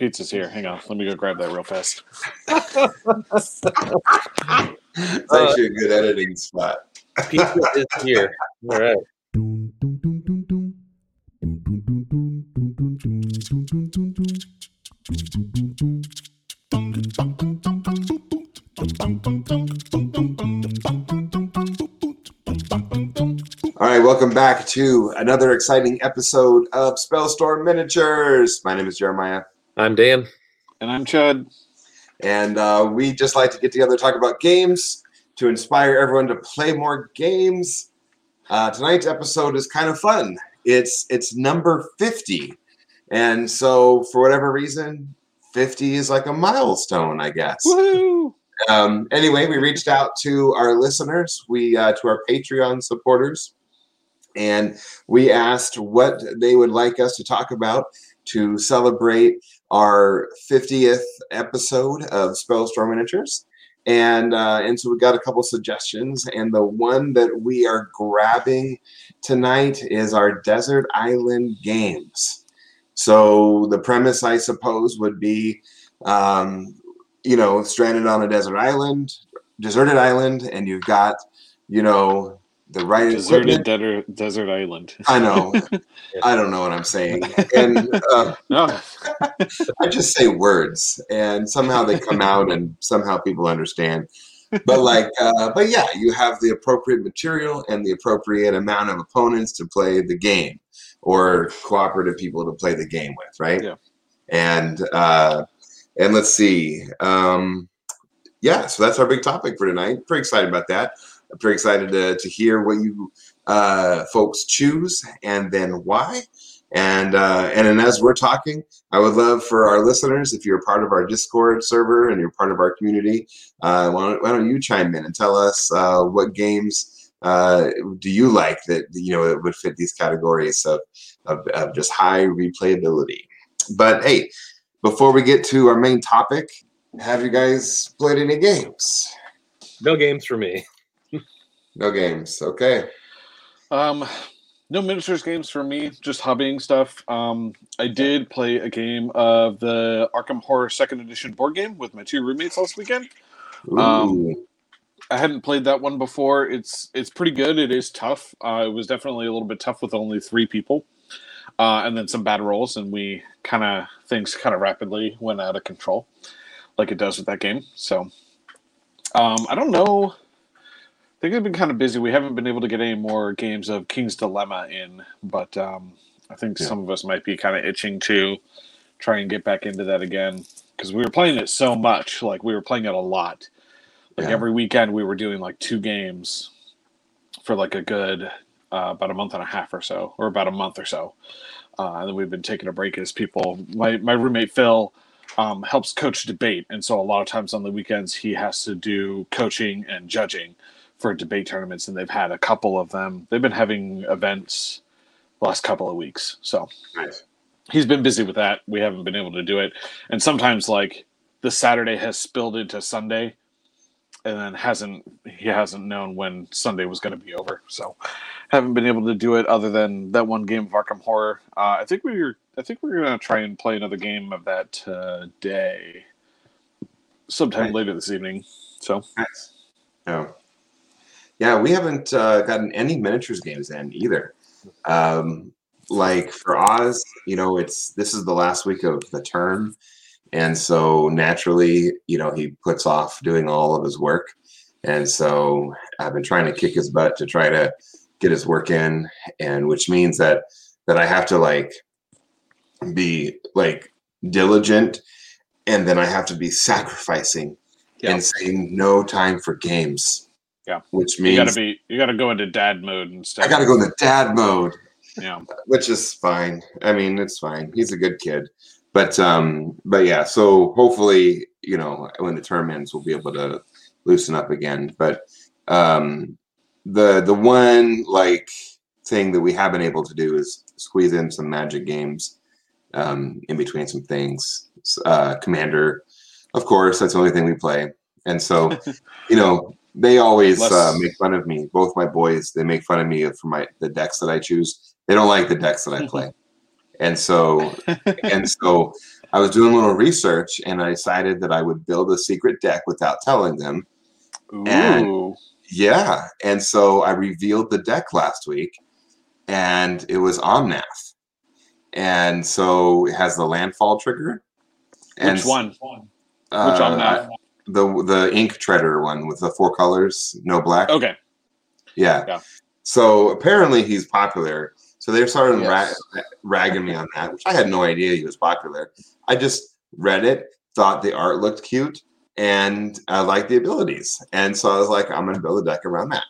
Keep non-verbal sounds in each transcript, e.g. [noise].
Pizza's here. Hang on. Let me go grab that real fast. That's actually a good editing spot. Pizza is here. All right. All right, welcome back to another exciting episode of Spellstorm Miniatures. My name is Jeremiah. I'm Dan. And I'm Chud. and uh, we just like to get together to talk about games to inspire everyone to play more games. Uh, tonight's episode is kind of fun. It's it's number fifty, and so for whatever reason, fifty is like a milestone, I guess. Woohoo! um, anyway, we reached out to our listeners, we uh, to our Patreon supporters, and we asked what they would like us to talk about to celebrate our 50th episode of Spellstorm Miniatures. And uh, and so we've got a couple suggestions, and the one that we are grabbing tonight is our Desert Island Games. So the premise, I suppose, would be um, you know, stranded on a desert island, deserted island, and you've got, you know, the right Deserted desert island. I know. [laughs] I don't know what I'm saying. [laughs] And uh, No. I just say words, and somehow they come out, and somehow people understand. But like, uh, but yeah, you have the appropriate material and the appropriate amount of opponents to play the game, or cooperative people to play the game with, right? Yeah. And uh, and let's see, um, yeah. So that's our big topic for tonight. Pretty excited about that. I'm pretty excited to to hear what you uh, folks choose and then why. And uh, and as we're talking, I would love for our listeners, if you're part of our Discord server and you're part of our community, uh, why, don't, why don't you chime in and tell us uh, what games uh, do you like that you know would fit these categories of, of, of just high replayability. But hey, before we get to our main topic, have you guys played any games? No games for me. No games. Okay. Um, no miniatures games for me, just hobbying stuff. Um, I did play a game of the Arkham Horror Second Edition board game with my two roommates last weekend. Um, I hadn't played that one before. It's it's pretty good. It is tough. Uh, it was definitely a little bit tough with only three people, uh, and then some bad rolls, and we kind of things kind of rapidly went out of control, like it does with that game. So, um, I don't know. I think I've been kind of busy. We haven't been able to get any more games of King's Dilemma in, but um, I think Yeah. some of us might be kind of itching to try and get back into that again because we were playing it so much. Like we were playing it a lot. Like Yeah. every weekend, we were doing like two games for like a good uh, about a month and a half or so, or about a month or so. Uh, and then we've been taking a break as people. My my roommate Phil um, helps coach debate, and so a lot of times on the weekends he has to do coaching and judging for debate tournaments, and they've had a couple of them. They've been having events the last couple of weeks, so Nice. he's been busy with that. We haven't been able to do it, and sometimes like the Saturday has spilled into Sunday, and then hasn't he hasn't known when Sunday was going to be over. So haven't been able to do it other than that one game of Arkham Horror. Uh, I think we were I think we're going to try and play another game of that today, sometime Nice. later this evening. So Nice. Yeah. Yeah, we haven't uh, gotten any miniatures games in either. Um, like for Oz, you know, it's this is the last week of the term, and so naturally, you know, he puts off doing all of his work, and so I've been trying to kick his butt to try to get his work in, and which means that that I have to like be like diligent, and then I have to be sacrificing Yeah. and saying no time for games. Yeah. Which means you got to be you got to go into dad mode instead. I got to go into dad mode, Yeah. [laughs] which is fine. I mean, it's fine. He's a good kid. But um but yeah, so hopefully, you know, when the term ends we'll be able to loosen up again. But um the the one like thing that we have been able to do is squeeze in some magic games um in between some things. Uh commander, of course, that's the only thing we play. And so, [laughs] you know, they always uh, make fun of me. Both my boys, they make fun of me for my the decks that I choose. They don't like the decks that I play, [laughs] and so and so I was doing a little research and I decided that I would build a secret deck without telling them. And- Ooh. Yeah. And so I revealed the deck last week and it was Omnath. And so it has the landfall trigger. And Which one? uh, Which Omnath? The the ink treader one with the four colors, no black. Okay. Yeah. Yeah. So apparently he's popular. So they started Yes. ra- ragging me on that, which I had no idea he was popular. I just read it, thought the art looked cute, and I liked the abilities. And so I was like, I'm going to build a deck around that.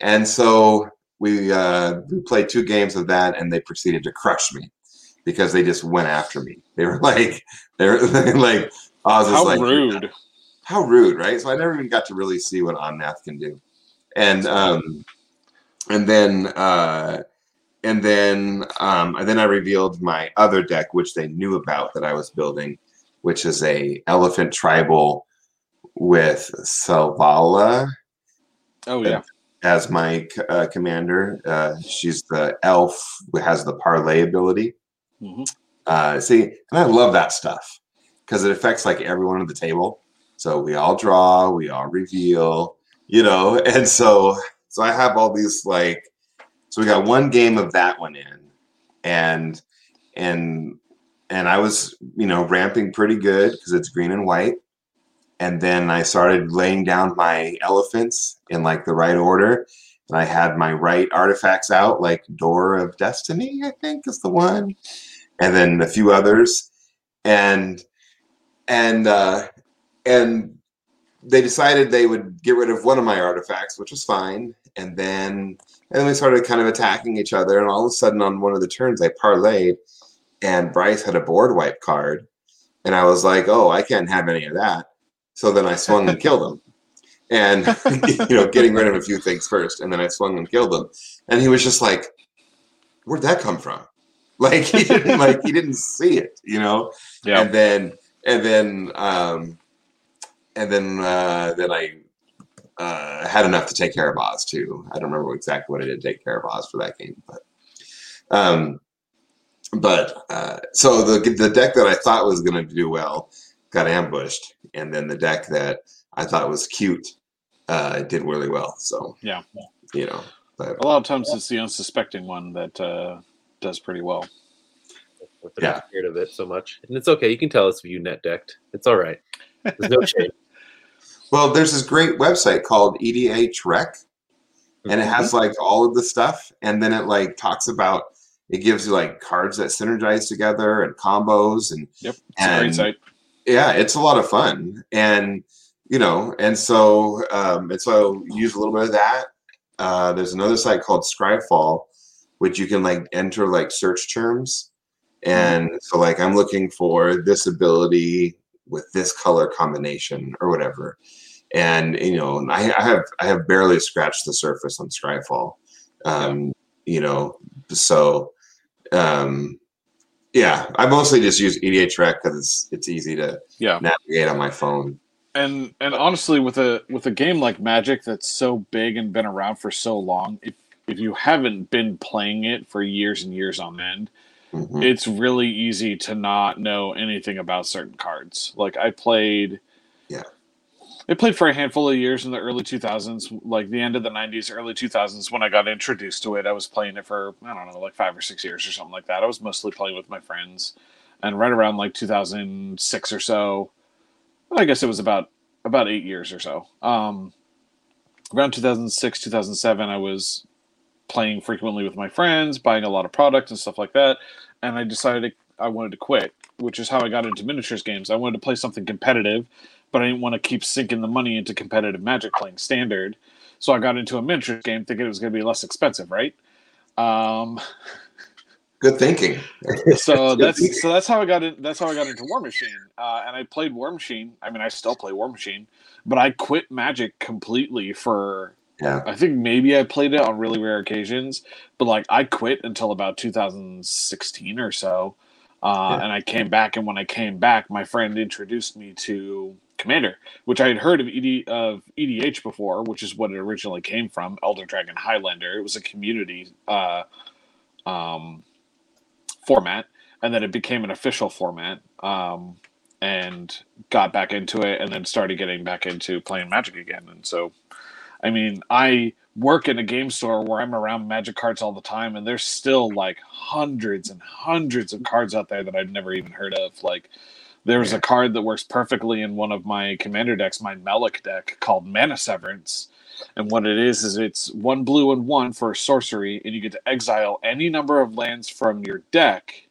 And so we uh, we played two games of that, and they proceeded to crush me because they just went after me. They were [laughs] like, they were [laughs] like, I was just How like, rude. How rude, right? So I never even got to really see what Omnath can do, and um, and then uh, and then um, and then I revealed my other deck, which they knew about that I was building, which is a elephant tribal with Selvala Oh yeah. as my uh, commander. Uh, she's the elf who has the parley ability. Mhm. Uh, see, and I love that stuff because it affects like everyone at the table. So we all draw, we all reveal, you know, [laughs] and so so I have all these like, so we got one game of that one in, and and and I was you know ramping pretty good because it's green and white, and then I started laying down my elephants in like the right order, and I had my right artifacts out, like Door of Destiny, I think is the one, and then a few others, and and uh, and they decided they would get rid of one of my artifacts, which was fine, and then and then we started kind of attacking each other, and all of a sudden on one of the turns I parleyed, and Bryce had a board wipe card, and I was like, oh, I can't have any of that. So then I swung and killed him. And [laughs] you know, getting rid of a few things first, and then I swung and killed him. And he was just like, Where'd that come from? [laughs] Like he didn't like he didn't see it, you know? Yeah. And then and then um and then uh then I uh had enough to take care of Oz too. I don't remember exactly what I did to take care of Oz for that game, but um but uh so the the deck that I thought was gonna do well got ambushed, and then the deck that I thought was cute uh, did really well. So Yeah. you know, but A lot of times it's the unsuspecting one that uh, does pretty well. I've Yeah. scared of it so much, and it's okay. You can tell us if you net decked. It's all right. There's no [laughs] shame. Well, there's this great website called EDH Rec, and it has like all of the stuff, and then it like talks about it gives you like cards that synergize together and combos and Yep. It's a great And- site. yeah, it's a lot of fun, and you know, and so um, and so use a little bit of that. Uh, there's another site called Scryfall, which you can like enter like search terms, and so like I'm looking for this ability with this color combination or whatever, and you know, I, I have I have barely scratched the surface on Scryfall, um, you know, so um, yeah, I mostly just use EDH Rec because it's it's easy to Yeah. navigate on my phone. and and honestly with a with a game like magic that's so big and been around for so long if if you haven't been playing it for years and years on end Mhm. it's really easy to not know anything about certain cards like i played Yeah. I played for a handful of years in the early 2000s, like the end of the 90s, early 2000s. When I got introduced to it, I was playing it for, I don't know, like five or six years or something like that. I was mostly playing with my friends. And right around like 2006 or so, I guess it was about about eight years or so. Um, around 2006, 2007, I was playing frequently with my friends, buying a lot of product and stuff like that. And I decided I wanted to quit, which is how I got into miniatures games. I wanted to play something competitive, but I didn't want to keep sinking the money into competitive magic playing standard. So I got into a miniatures game thinking it was going to be less expensive, right? Um, [laughs] Good thinking. so [laughs] that's thinking. so that's how I got in. That's how I got into War Machine, uh, and I played War Machine. I mean, I still play War Machine, but I quit Magic completely for. Yeah. I think maybe I played it on really rare occasions, but like I quit until about 2016 or so, uh, Yeah. and I came back. And when I came back, my friend introduced me to Commander, which I had heard of ED of EDH before, which is what it originally came from. Elder Dragon Highlander. It was a community. Uh, um, format and then it became an official format. Um, and got back into it, and then started getting back into playing Magic again. And so, I mean, I work in a game store where I'm around Magic cards all the time, and there's still like hundreds and hundreds of cards out there that I've never even heard of. Like, there's a card that works perfectly in one of my commander decks, my Melek deck, called Mana Severance. And what it is is it's one blue and one for a sorcery, and you get to exile any number of lands from your deck,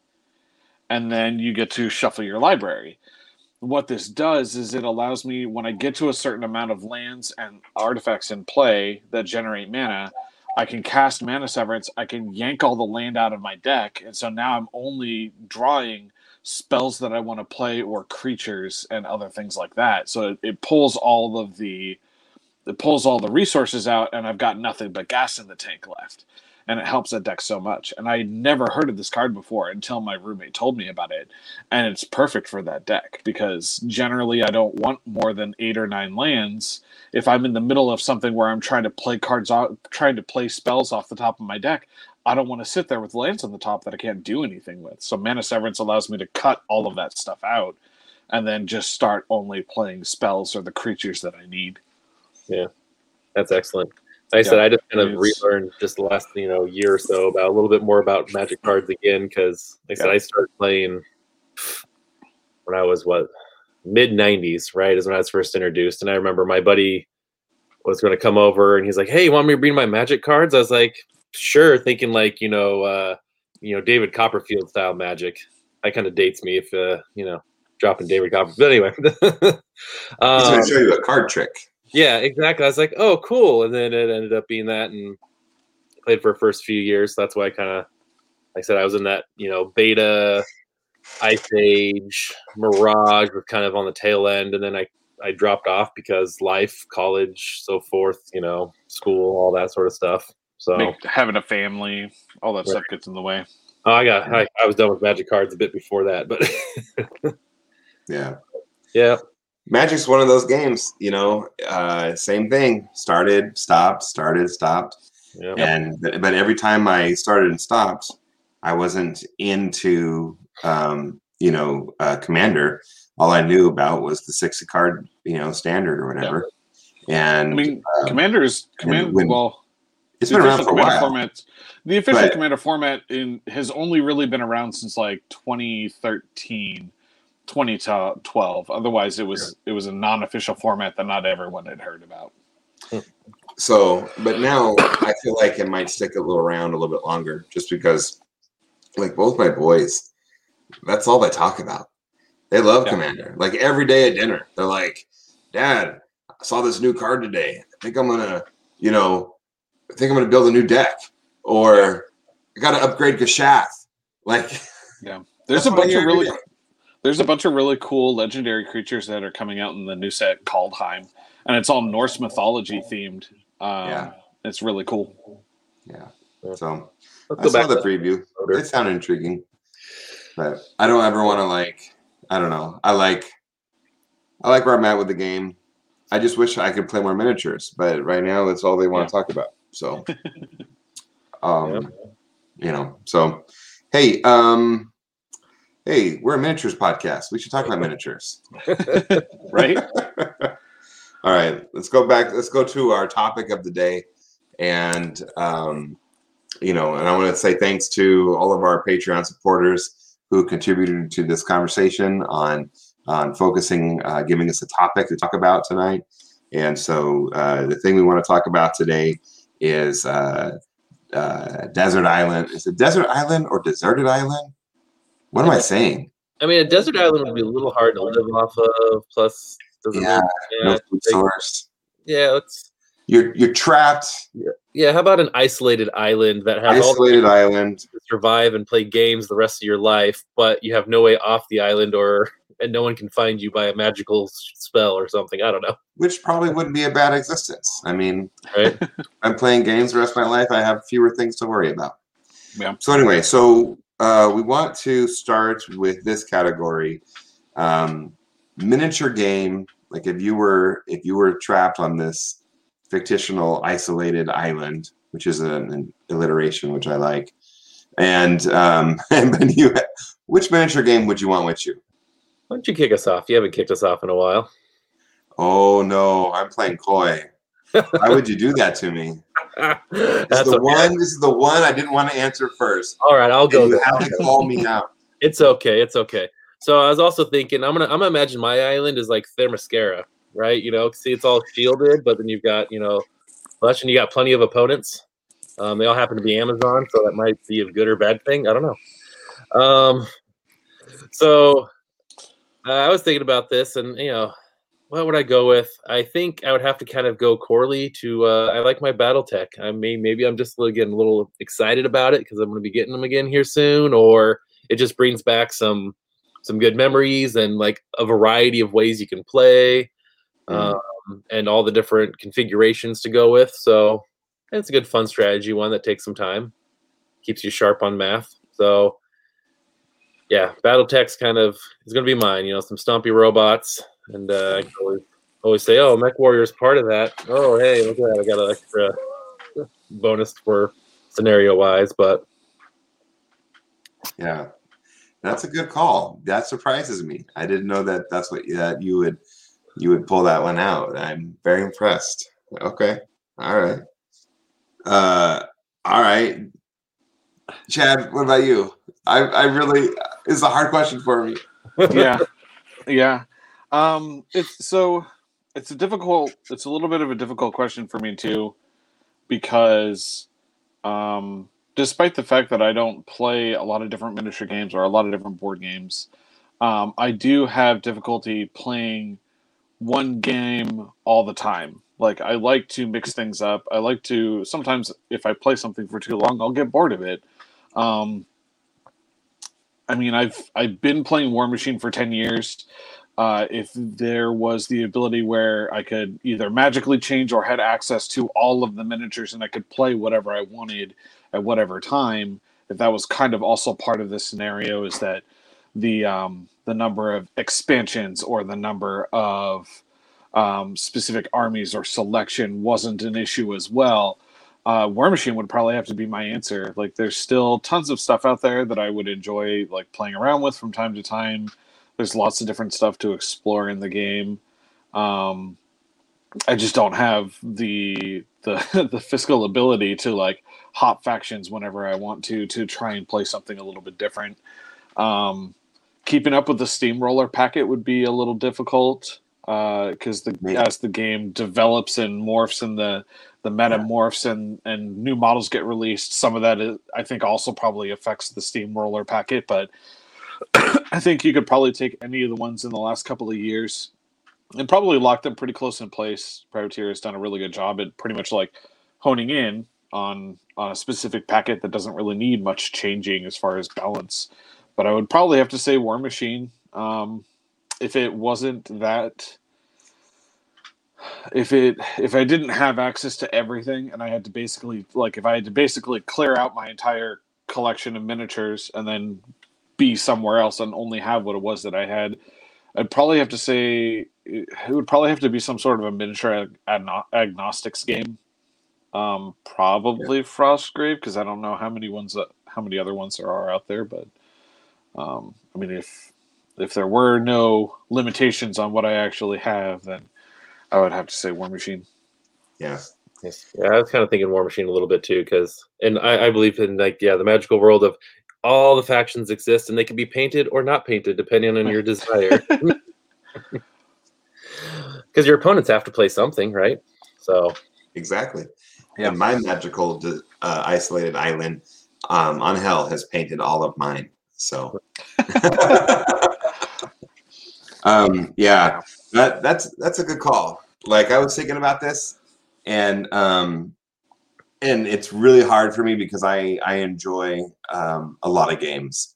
and then you get to shuffle your library. What this does is it allows me when I get to a certain amount of lands and artifacts in play that generate mana, I can cast Mana Severance. I can yank all the land out of my deck, and so now I'm only drawing spells that I want to play or creatures and other things like that. So it, it pulls all of the it pulls all the resources out, and I've got nothing but gas in the tank left. And it helps that deck so much. And I never heard of this card before until my roommate told me about it. And it's perfect for that deck because generally I don't want more than eight or nine lands. If I'm in the middle of something where I'm trying to play cards out, trying to play spells off the top of my deck, I don't want to sit there with lands on the top that I can't do anything with. So Mana Severance allows me to cut all of that stuff out and then just start only playing spells or the creatures that I need. Yeah, that's excellent. Like I Yeah, said, I just kind of it's- relearned just the last you know year or so about a little bit more about Magic cards again because, like I said, I started playing when I was what mid '90s, right? Is when I was first introduced, and I remember my buddy was going to come over and he's like, "Hey, you want me to bring my Magic cards?" I was like, "Sure," thinking like you know, uh, you know, David Copperfield style Magic. That kind of dates me if uh, you know dropping David Copperfield. But anyway. [laughs] He's um, going to show you a card trick. Yeah, exactly. I was like, oh, cool. And then it ended up being that and played for the first few years. That's why I kind of, like I said, I was in that, you know, beta, Ice Age, Mirage was kind of on the tail end. And then I, I dropped off because life, college, so forth, you know, school, all that sort of stuff. So Make, having a family, all that Right. stuff gets in the way. oh, I got, I, I was done with Magic cards a bit before that. But [laughs] Yeah. yeah, Magic's one of those games, you know, uh, same thing. Started, stopped, started, stopped. yeah. And but, every time I started and stopped, I wasn't into um, you know, uh, commander. All I knew about was the 60 card, you know, standard or whatever. And I mean, um, Commanders, Command, when- well, it's been around for a while. format, the official But- Commander format in has only really been around since like 2013, 2012. Otherwise, it was it was a non-official format that not everyone had heard about. So, but now I feel like it might stick a little around a little bit longer just because, like, both my boys, that's all they talk about. They love Yeah. Commander. Like, every day at dinner, they're like, Dad, I saw this new card today. I think I'm going to, you know, I think I'm going to build a new deck or I got to upgrade Gishath. Like, yeah, There's a bunch of really day. There's a bunch of really cool legendary creatures that are coming out in the new set called Heim, and it's all Norse mythology themed. Um, Yeah. it's really cool. Yeah. So Let's I saw back the preview. Order. It sounded intriguing, but I don't ever want to like. I don't know. I like. I like where I'm at with the game. I just wish I could play more miniatures, but right now that's all they want Yeah. to talk about. So, [laughs] um, you know. So, hey, um, hey, we're a miniatures podcast. We should talk about miniatures. [laughs] Right? [laughs] All right, let's go back. Let's go to our topic of the day, and um, you know, and I want to say thanks to all of our Patreon supporters who contributed to this conversation on on focusing, uh, giving us a topic to talk about tonight. And so, uh, the thing we want to talk about today is uh, uh, desert island. Is it desert island or deserted island? What am I saying? I mean, a desert island would be a little hard to live off of. Plus, doesn't Yeah, No food source. yeah, let's You're you're trapped, yeah. yeah, How about an isolated island that has all isolated island. to survive and play games the rest of your life, but you have no way off the island, or and no one can find you by a magical spell or something. I don't know. which probably wouldn't be a bad existence. I mean, Right? [laughs] I'm playing games the rest of my life. I have fewer things to worry about. Yeah. So anyway, so uh, we want to start with this category, um, miniature game. Like if you were if you were trapped on this fictional isolated island, which is an, an alliteration which I like, and um, [laughs] and then you which miniature game would you want with you? Why don't you kick us off? You haven't kicked us off in a while. Oh no, I'm playing coy. Why would you do that to me? [laughs] That's the okay. one. This is the one I didn't want to answer first. All right, I'll go. You have to call me out. [laughs] It's okay. It's okay. So I was also thinking, I'm gonna I'm gonna imagine my island is like Themyscira, right? You know, see, it's all shielded, but then you've got you know, and you got plenty of opponents. Um, they all happen to be Amazon, so that might be a good or bad thing. I don't know. Um, so uh, I was thinking about this, and you know, what would I go with? I think I would have to kind of go Corley to. Uh, I like my BattleTech. I mean, maybe I'm just getting a little excited about it because I'm going to be getting them again here soon, or it just brings back some some good memories and like a variety of ways you can play, Mhm. um, and all the different configurations to go with. So it's a good fun strategy, one that takes some time, keeps you sharp on math. So yeah, BattleTech's kind of is going to be mine. You know, some stompy robots, and uh, I can always, always say, "Oh, Mech Warrior's part of that." Oh, hey, look at that! I got an extra [laughs] bonus for scenario wise, but Yeah, that's a good call. That surprises me. I didn't know that that's what that you would you would pull that one out. I'm very impressed. Okay, all right, uh, all right. Chad, what about you? I I really it's a hard question for me. yeah yeah um it's so it's a difficult it's a little bit of a difficult question for me too because um despite the fact that i don't play a lot of different miniature games or a lot of different board games um i do have difficulty playing one game all the time. Like i like to mix things up. I like to sometimes if i play something for too long i'll get bored of it. Um I mean, I've I've been playing War Machine for ten years. Uh, if there was the ability where I could either magically change or had access to all of the miniatures and I could play whatever I wanted at whatever time, if that was kind of also part of this scenario, is that the um, the number of expansions or the number of um, specific armies or selection wasn't an issue as well uh, War Machine would probably have to be my answer. Like, there's still tons of stuff out there that I would enjoy like playing around with from time to time. There's lots of different stuff to explore in the game. Um, I just don't have the the [laughs] the fiscal ability to like hop factions whenever I want to to try and play something a little bit different. Um, keeping up with the steamroller packet would be a little difficult because the Yeah. as the game develops and morphs and the the meta morphs and and new models get released, some of that is, I think also probably affects the steamroller packet. But [coughs] I think you could probably take any of the ones in the last couple of years and probably lock them pretty close in place. Privateer has done a really good job at pretty much like honing in on on a specific packet that doesn't really need much changing as far as balance. But I would probably have to say War Machine. Um, if it wasn't that if it if I didn't have access to everything and I had to basically like if I had to basically clear out my entire collection of miniatures and then be somewhere else and only have what it was that I had, I'd probably have to say it would probably have to be some sort of a miniature ag- agnostics game. Um, probably Frostgrave because I don't know how many ones that, how many other ones there are out there, but um, I mean if if there were no limitations on what I actually have, then I would have to say War Machine. Yeah. Yeah, I was kind of thinking War Machine a little bit too, because and I, I believe in like yeah, the magical world of all the factions exist and they can be painted or not painted depending on your desire. [laughs] Because your opponents have to play something, right? So Exactly. Yeah. And my magical uh, isolated island um, on hell has painted all of mine. So, [laughs] um, yeah, that, that's that's a good call. Like I was thinking about this, and um, and it's really hard for me because I I enjoy um, a lot of games,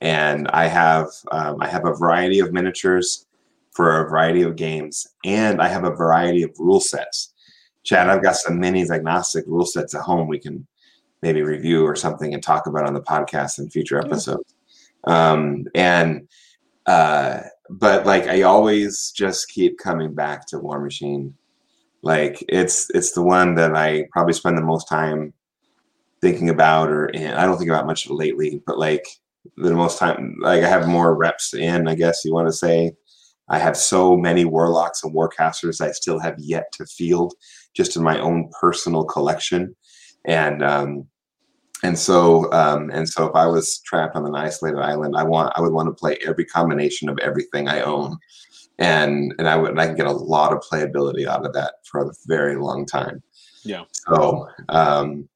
and I have um, I have a variety of miniatures for a variety of games, and I have a variety of rule sets. Chad, I've got some minis agnostic rule sets at home we can maybe review or something and talk about on the podcast in future episodes. Um, and uh, but like I always just keep coming back to War Machine. Like it's it's the one that I probably spend the most time thinking about, or and I don't think about much of it lately. But like the most time. Like I have more reps in, I guess you want to say. I have so many warlocks and warcasters I still have yet to field, just in my own personal collection, and um, and so um, and so if I was trapped on an isolated island, I want I would want to play every combination of everything I own, and and I would and I can get a lot of playability out of that for a very long time. Yeah. So um,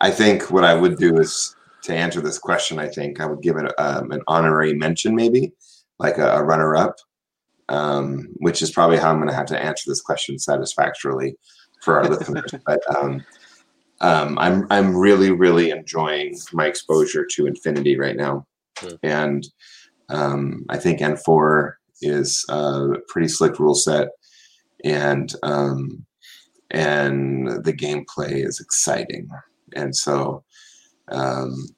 I think what I would do is to answer this question. I think I would give it um, an honorary mention, maybe like a, a runner-up, um, which is probably how I'm going to have to answer this question satisfactorily for our listeners. [laughs] But um, um, I'm I'm really really enjoying my exposure to Infinity right now, Hmm. and um, I think N4 is a pretty slick rule set, and um, and the gameplay is exciting, and so. Um,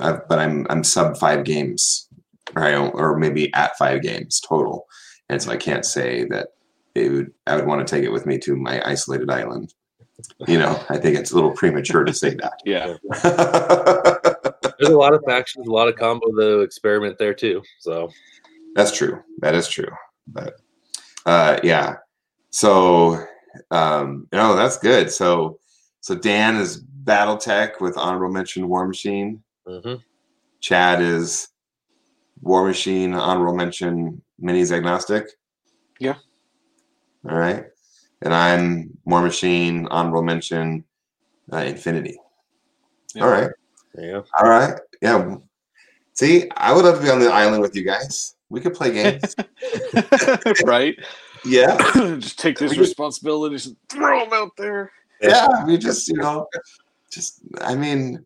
I've, but I'm I'm sub five games, right? Or maybe at five games total, and so I can't say that it would. I would want to take it with me to my isolated island. You know, I think it's a little premature to say that. Yeah. [laughs] There's a lot of factions, a lot of combo to experiment there too. So That's true. That is true. But uh, yeah. So um, no, that's good. So so Dan is BattleTech with honorable mention War Machine. mhm. Chad is War Machine, honorable mention Minis Agnostic. Yeah. All right. And I'm War Machine, honorable mention uh, Infinity. Yeah. All right. there you go. All right. Yeah. See, I would love to be on the island with you guys. We could play games. [laughs] [laughs] right? yeah. [coughs] just take We these responsibilities and throw them out there. Yeah. We just, you know, just, I mean,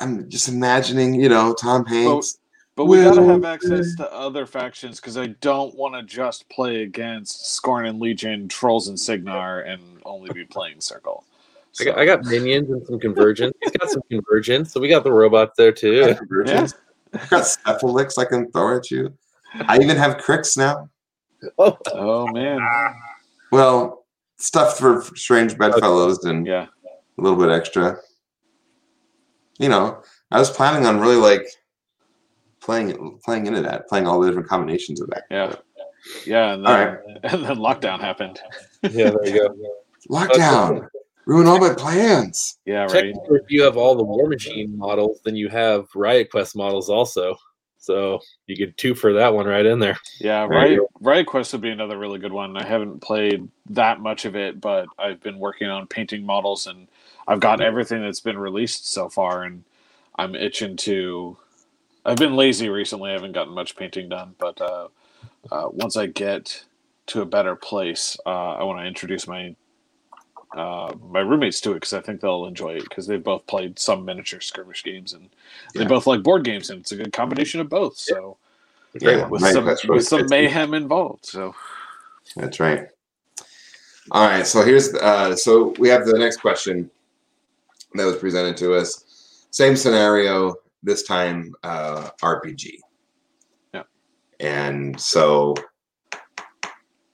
I'm just imagining, you know, Tom Hanks. But we gotta have access to other factions because I don't want to just play against Skorne and Legion, Trolls and Cygnar, and only be playing Circle. I got, I got minions and some convergence. He's got some convergence, so we got the robots there too. Convergence. I've got Cephalix I can throw at you. I even have Cryx now. Oh, Oh man, Well, stuff for strange bedfellows and yeah, a little bit extra. You know, I was planning on really like playing playing into that, playing all the different combinations of that. yeah, yeah. And All then, [laughs] and then lockdown happened. yeah, there you go. Lockdown, ruin all my plans. Yeah, right. Technically, if you have all the War Machine models, then you have Riot Quest models also. So you get two for that one right in there. Yeah, There Riot, you Riot Quest would be another really good one. I haven't played that much of it, but I've been working on painting models and I've got everything that's been released so far, and I'm itching to. I've been lazy recently. I haven't gotten much painting done, but uh, uh, once I get to a better place, uh, I want to introduce my uh, my roommates to it because I think they'll enjoy it because they've both played some miniature skirmish games and they both like board games, and it's a good combination of both. So Great Yeah, with some really with some mayhem involved. So That's right. All right, so here's uh, so we have the next question that was presented to us. Same scenario, this time uh, RPG. Yeah. And so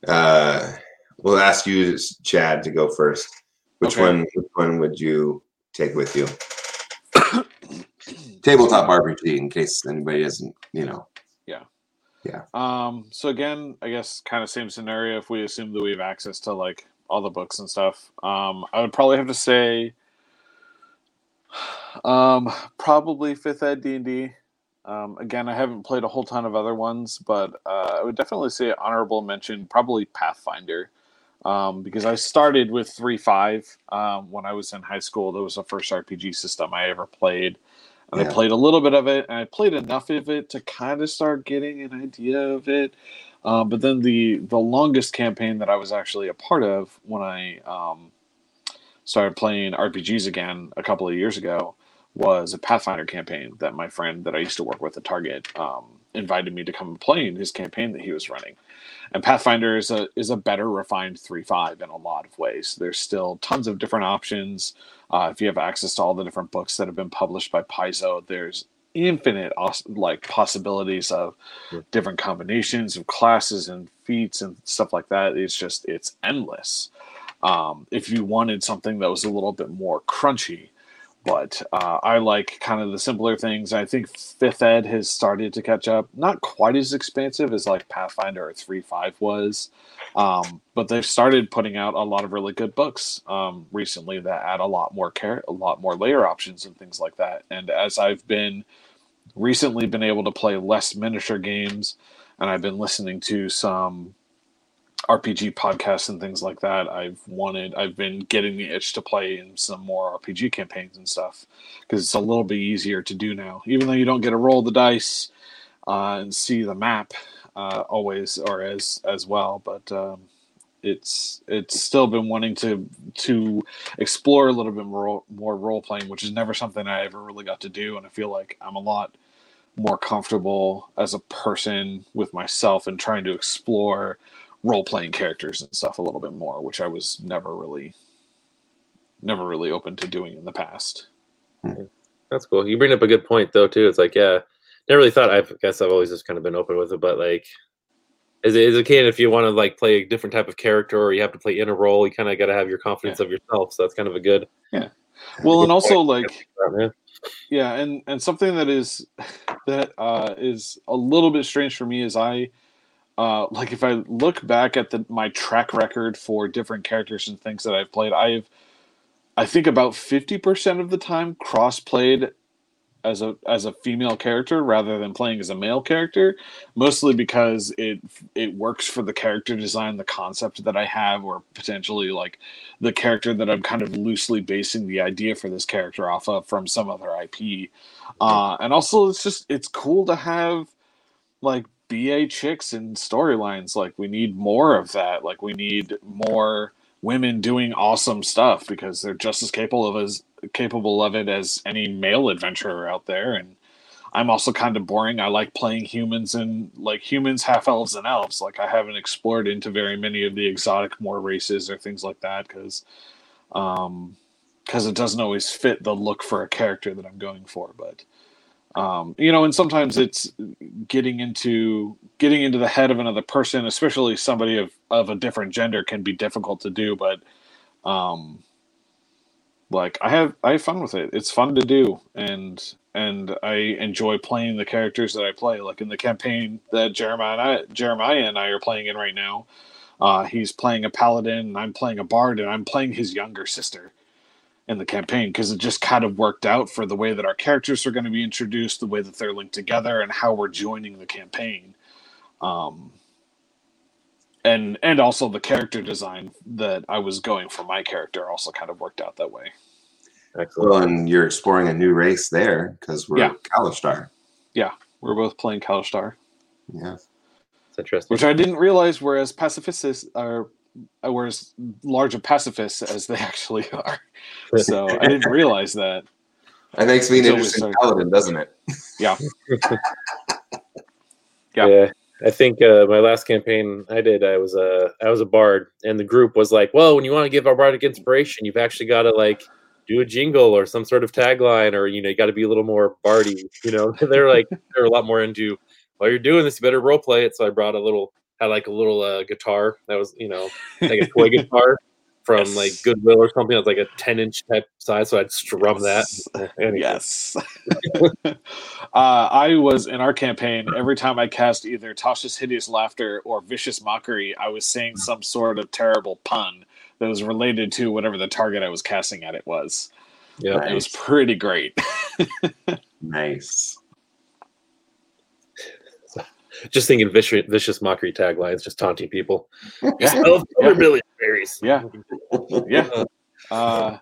uh, we'll ask you, Chad, to go first. Which Okay. one? Which one would you take with you? [coughs] Tabletop RPG, in case anybody doesn't, you know. Yeah. Yeah. Um, so again, I guess kind of same scenario. If we assume that we have access to like all the books and stuff, um, I would probably have to say, [sighs] um, probably fifth ed D and D. Um, again, I haven't played a whole ton of other ones, but uh, I would definitely say honorable mention, probably Pathfinder, um, because I started with three five um, when I was in high school. That was the first RPG system I ever played. And I played a little bit of it, and I played enough of it to kind of start getting an idea of it. Um, but then the the longest campaign that I was actually a part of when I um, started playing RPGs again a couple of years ago was a Pathfinder campaign that my friend that I used to work with at Target um, invited me to come and play in his campaign that he was running. And Pathfinder is a is a better refined three five in a lot of ways. There's still tons of different options. Uh, if you have access to all the different books that have been published by Paizo, there's infinite like possibilities of Yeah. different combinations of classes and feats and stuff like that. It's just it's endless. Um, if you wanted something that was a little bit more crunchy, but uh, I like kind of the simpler things. I think Fifth Ed has started to catch up. Not quite as expansive as like Pathfinder or Three Five was, um, but they've started putting out a lot of really good books um, recently that add a lot more care, a lot more layer options and things like that. And as I've been recently been able to play less miniature games, and I've been listening to some RPG podcasts and things like that. I've wanted, I've been getting the itch to play in some more RPG campaigns and stuff because it's a little bit easier to do now. Even though you don't get to roll the dice uh, and see the map uh, always or as as well, but um, it's it's still been wanting to to explore a little bit more more role playing, which is never something I ever really got to do, and I feel like I'm a lot more comfortable as a person with myself and trying to explore role playing characters and stuff a little bit more, which I was never really never really open to doing in the past. That's cool. You bring up a good point though too. It's like, yeah, never really thought. I guess I've always just kind of been open with it, but like, as a, as a kid, if you want to like play a different type of character or you have to play in a role, you kind of got to have your confidence of yourself. So that's kind of a good. Yeah. Well, and also like Yeah. yeah, and and something that is [sighs] that uh, is a little bit strange for me is I. Uh, like if I look back at the my track record for different characters and things that I've played, I've I think about fifty percent of the time cross played as a as a female character rather than playing as a male character, mostly because it it works for the character design, the concept that I have, or potentially like the character that I'm kind of loosely basing the idea for this character off of from some other IP. Uh, and also, it's just it's cool to have like BA chicks in storylines. Like we need more of that. Like we need more women doing awesome stuff because they're just as capable of as capable of it as any male adventurer out there. And I'm also kind of boring. I like playing humans and like humans, half elves, and elves. Like I haven't explored into very many of the exotic more races or things like that because um because it doesn't always fit the look for a character that I'm going for. But um, you know, and sometimes it's getting into getting into the head of another person, especially somebody of of a different gender, can be difficult to do. But um, like I have I have fun with it. It's fun to do, and and I enjoy playing the characters that I play. Like in the campaign that Jeremiah and I, Jeremiah and I are playing in right now. Uh, he's playing a paladin, and I'm playing a bard, and I'm playing his younger sister in the campaign because it just kind of worked out for the way that our characters are going to be introduced, the way that they're linked together, and how we're joining the campaign. Um, and and also the character design that I was going for my character also kind of worked out that way. Excellent. Well, and you're exploring a new race there because we're Yeah. Kalashtar. We're both playing Kalashtar, Yeah. It's interesting. which I didn't realize were as pacifists are were as large of pacifists as they [laughs] actually are. So I didn't [laughs] realize that. That makes me an interesting paladin, doesn't it? [laughs] Yeah. Yeah. I think uh, my last campaign I did, I was a I was a bard, and the group was like, "Well, when you want to give our bardic inspiration, you've actually got to like do a jingle or some sort of tagline, or you know, you got to be a little more bardy." You know, they're like they're a lot more into. While you're doing this, you better role play it. So I brought a little, had like a little uh, guitar that was, you know, like a toy [laughs] guitar from Yes. like Goodwill or something. It was like a ten inch type size, so I'd strum that. [laughs] Anyway. Yes. [laughs] uh, I was in our campaign. Every time I cast either Tasha's Hideous Laughter or Vicious Mockery, I was saying some sort of terrible pun that was related to whatever the target I was casting at it was. Yeah. It was pretty great. Nice. Just thinking vicious, vicious mockery taglines, just taunting people. [laughs] Yeah. I love Yeah. Billy berries. Yeah. [laughs] yeah. Uh,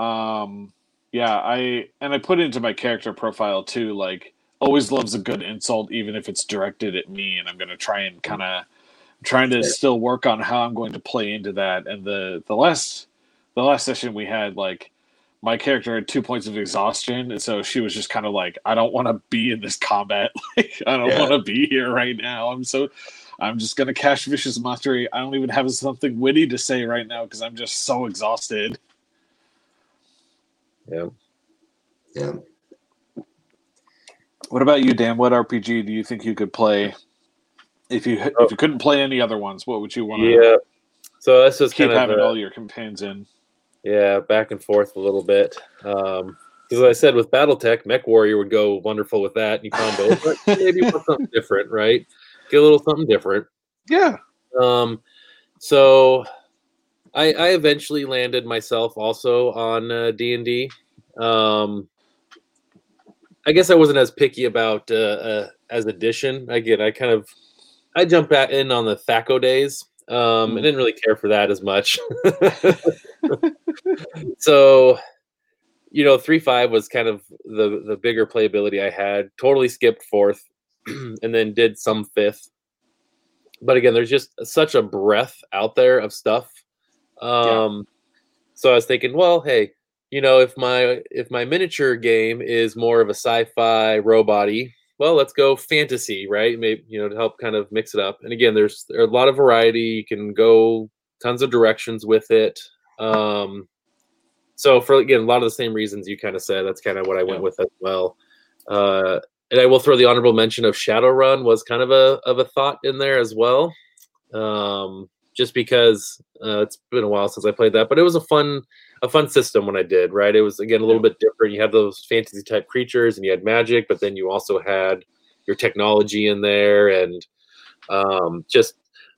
um, yeah, I and I put it into my character profile too. Like, always loves a good insult, even if it's directed at me. And I'm going to try and kind of trying to still work on how I'm going to play into that. And the the last the last session we had, like, my character had two points of exhaustion, and so she was just kind of like, "I don't want to be in this combat. [laughs] Like, I don't Yeah. want to be here right now. I'm so." I'm just gonna cash vicious mockery. I don't even have something witty to say right now because I'm just so exhausted. Yeah. Yeah. What about you, Dan? What RPG do you think you could play if you Oh. if you couldn't play any other ones? What would you want to Yeah. So that's just keep kind of having uh, all your companions in? Yeah, back and forth a little bit. Um, because I said with BattleTech, Mech Warrior would go wonderful with that. You combo, but [laughs] maybe want something different, right? Get a little something different. Yeah. Um, so I, I eventually landed myself also on uh, D and D. Um, I guess I wasn't as picky about uh, uh, as addition. Again, I kind of I jumped back in on the Thaco days. Um, I didn't really care for that as much. [laughs] so, you know, three five was kind of the the bigger playability I had. Totally skipped fourth, [clears throat] and then did some fifth. But again, there's just such a breadth out there of stuff. Um, so I was thinking, well, hey, you know, if my if my miniature game is more of a sci-fi robot-y, well, let's go fantasy, right? Maybe you know to help kind of mix it up. And again, there's there a lot of variety. You can go tons of directions with it. Um, so for again, a lot of the same reasons you kind of said, that's kind of what I went Yeah. with as well. Uh, and I will throw the honorable mention of Shadowrun was kind of a of a thought in there as well. Um, just because uh, it's been a while since I played that, but it was a fun a fun system when I did. Right, it was again a little bit different. You had those fantasy type creatures, and you had magic, but then you also had your technology in there, and um, just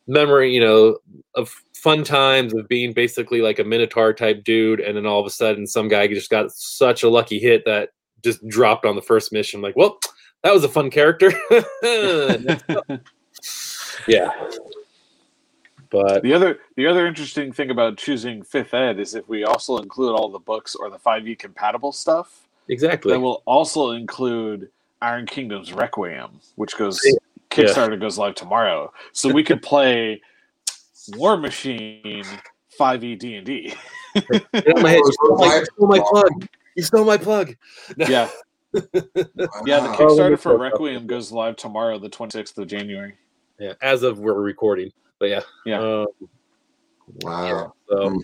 memory, you know, of fun times of being basically like a minotaur type dude, and then all of a sudden some guy just got such a lucky hit that just dropped on the first mission. Like, well, that was a fun character. [laughs] [laughs] yeah. But The other the other interesting thing about choosing fifth ed is if we also include all the books or the 5e compatible stuff, exactly. then we'll also include Iron Kingdom's Requiem, which goes Yeah. Kickstarter goes live tomorrow. So we could play Warmachine 5e D&D. Get my head. You stole my, you stole my plug. You stole my plug. Yeah. [laughs] Yeah, the Kickstarter oh, for Oh, Requiem goes live tomorrow, the 26th of January. Yeah, as of we're recording. But yeah. Yeah. Um, Wow. so Mm.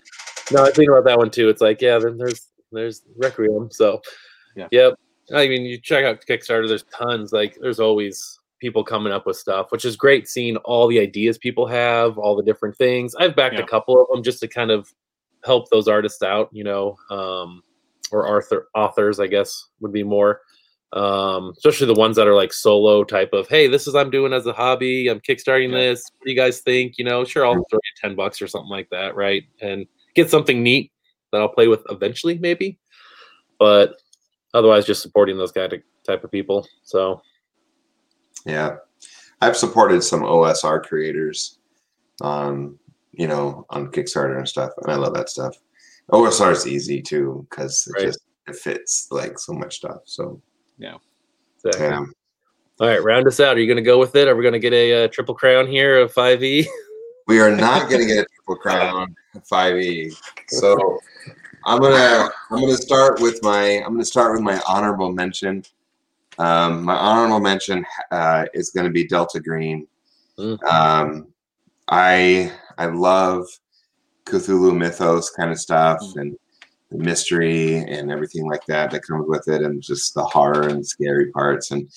no, I think about that one too. It's like, yeah, then there's there's Requiem. So Yeah. Yep. I mean, you check out Kickstarter, there's tons, like there's always people coming up with stuff, which is great seeing all the ideas people have, all the different things. I've backed Yeah. a couple of them just to kind of help those artists out, you know, um, or author authors, I guess would be more. Um, especially the ones that are like solo type of, hey, this is I'm doing as a hobby. I'm kickstarting Yeah. this. What do you guys think? You know, sure, I'll throw you ten bucks or something like that, right? And get something neat that I'll play with eventually, maybe. But otherwise, just supporting those kind of type of people. So Yeah. I've supported some OSR creators on, you know, on Kickstarter and stuff, and I love that stuff. OSR is easy too because it Right. just it fits like so much stuff. So exactly. yeah, All right, round us out. Are you going to go with it? Are we going to get a uh, triple crown here of five E? [laughs] we are not going to get a triple crown five E. So I'm gonna I'm gonna start with my I'm gonna start with my honorable mention. Um, my honorable mention uh, is going to be Delta Green. Mm. Um, I I love Cthulhu mythos kind of stuff Mm. and the mystery and everything like that that comes with it, and just the horror and scary parts. And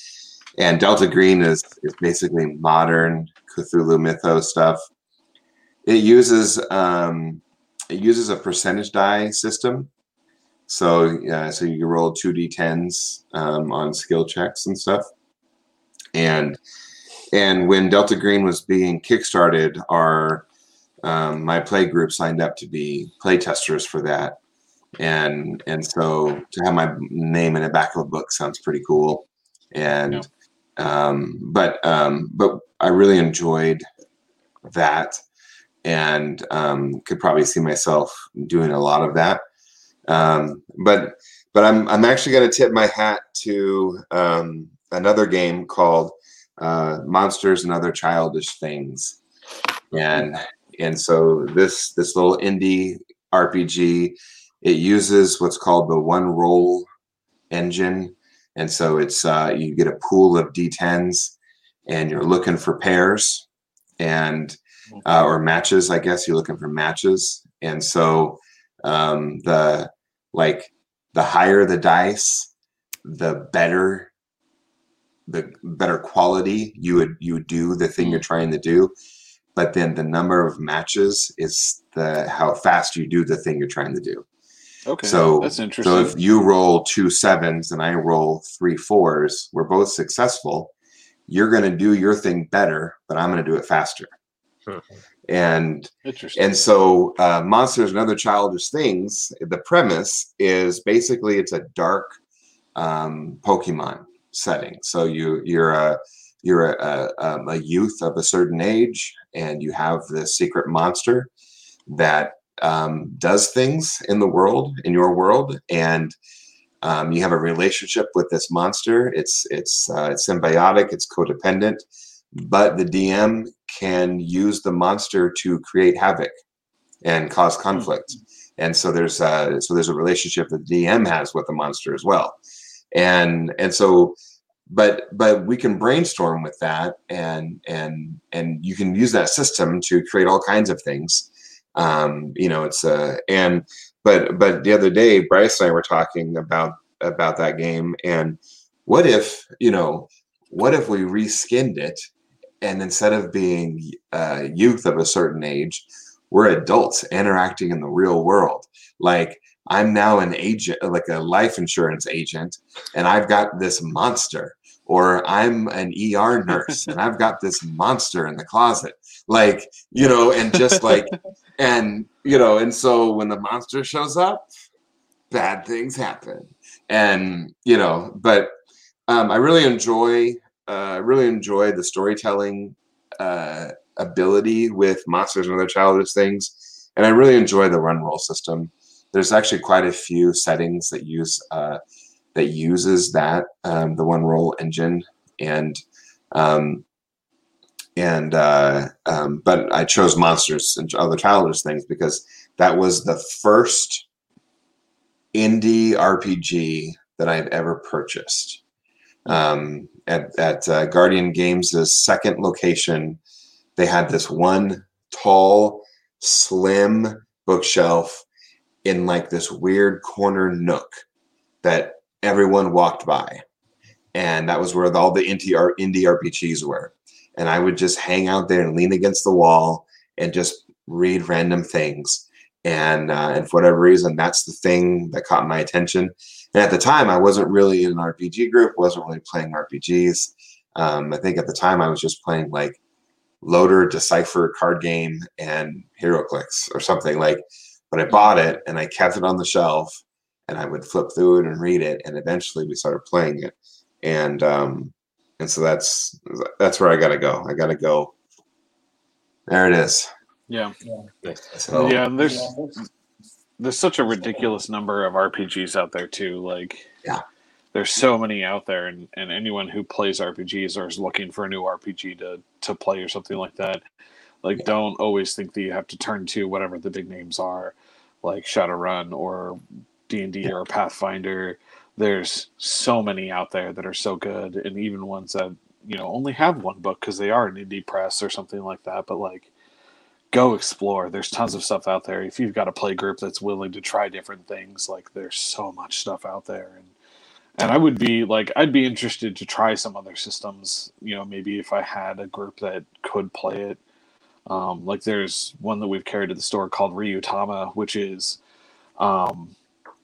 and Delta Green is is basically modern Cthulhu mythos stuff. It uses um, it uses a percentage die system. So uh, so you can roll two d10s um, on skill checks and stuff. And and when Delta Green was being kickstarted, our um, my play group signed up to be play testers for that. And and so to have my name in the back of a book sounds pretty cool. And um, but um, but I really enjoyed that and um, could probably see myself doing a lot of that. Um, but but I'm I'm actually going to tip my hat to um, another game called uh, Monsters and Other Childish Things, and and so this this little indie RPG it uses what's called the one roll engine, and so it's uh, you get a pool of d10s, and you're looking for pairs, and uh, or matches. I guess you're looking for matches, and so um, the like the higher the dice, the better the better quality you would you would do the thing you're trying to do. But then the number of matches is the how fast you do the thing you're trying to do. Okay, So- that's interesting. So if you roll two sevens and I roll three fours, we're both successful. You're going to do your thing better, but I'm going to do it faster. Hmm. And interesting. and so uh, monsters and other childish things. The premise is basically it's a dark um, Pokemon setting. So you you're a you're a, a, um, a youth of a certain age, and you have this secret monster that um, does things in the world, in your world, and um, you have a relationship with this monster. It's it's uh, it's symbiotic. It's codependent, but the DM can use the monster to create havoc and cause conflict. And so there's uh, so there's a relationship that the DM has with the monster as well, and and so but but we can brainstorm with that and and and you can use that system to create all kinds of things um you know it's uh and but but the other day bryce and i were talking about about that game and what if you know what if we reskinned it and instead of being uh, youth of a certain age we're adults interacting in the real world. Like i'm now an agent like a life insurance agent and i've got this monster or i'm an er nurse and i've got this monster in the closet like you know and just [laughs] like and you know and so when the monster shows up bad things happen. And you know but um, i really enjoy uh, i really enjoy the storytelling uh, ability with monsters and other childish things. And i really enjoy the one roll system. There's actually quite a few settings that use uh, that uses that um, the one roll engine. And um, and uh, um, but I chose monsters and other childish things because that was the first indie RPG that I've ever purchased. Um, at at uh, Guardian Games' second location, they had this one tall, slim bookshelf in like this weird corner nook that everyone walked by, and that was where all the indie indie RPGs were and I would just hang out there and lean against the wall and just read random things. And uh, and for whatever reason, that's the thing that caught my attention. And at the time, I wasn't really in an RPG group, wasn't really playing RPGs. Um, I think at the time I was just playing like Loader, Decipher card game, and HeroClix or something like. But I bought it and I kept it on the shelf, and I would flip through it and read it, and eventually we started playing it. And um, and so that's that's where I gotta go. I gotta go. There it is. yeah, So yeah. and There's there's such a ridiculous number of RPGs out there too. Like, Yeah. there's so many out there, and, and anyone who plays RPGs or is looking for a new RPG to to play or something like that, like, Yeah. don't always think that you have to turn to whatever the big names are, like Shadowrun or D and D or Pathfinder. There's so many out there that are so good, and even ones that you know only have one book because they are an indie press or something like that. But like, go explore. There's tons of stuff out there. If you've got a play group that's willing to try different things, like there's so much stuff out there. And and I would be like, I'd be interested to try some other systems. You know, maybe if I had a group that could play it. Um, like there's one that we've carried to the store called Ryutama, which is um,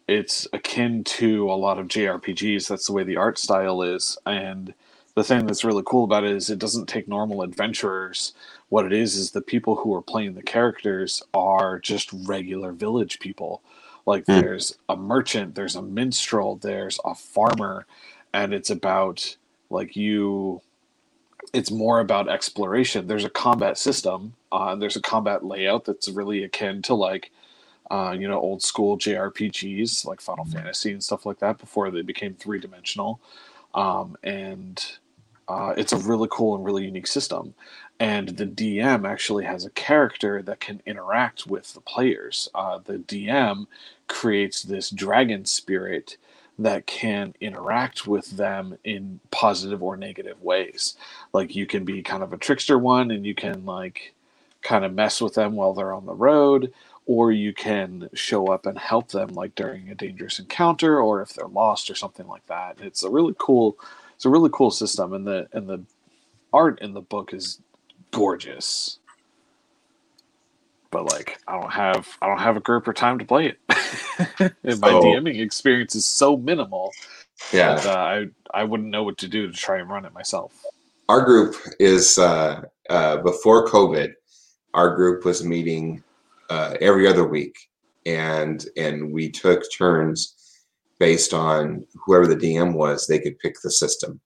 it's akin to a lot of JRPGs. That's the way the art style is. And the thing that's really cool about it is it doesn't take normal adventurers. What it is is the people who are playing the characters are just regular village people. Like Hmm. there's a merchant, there's a minstrel, there's a farmer, and it's about like you it's more about exploration. There's a combat system, uh, and there's a combat layout that's really akin to like uh, you know, old school JRPGs like Final Fantasy and stuff like that before they became three dimensional. Um, and uh, it's a really cool and really unique system. And the DM actually has a character that can interact with the players. Uh, the DM creates this dragon spirit that can interact with them in positive or negative ways. Like you can be kind of a trickster one and you can like kind of mess with them while they're on the road or you can show up and help them like during a dangerous encounter or if they're lost or something like that it's a really cool it's a really cool system and the and the art in the book is gorgeous but like I don't have I don't have a group or time to play it. [laughs] and my So- DMing experience is so minimal Yeah. that uh, I I wouldn't know what to do to try and run it myself. our group is uh, uh, before COVID. Our group was meeting uh, every other week, and and we took turns based on whoever the DM was. They could pick the system.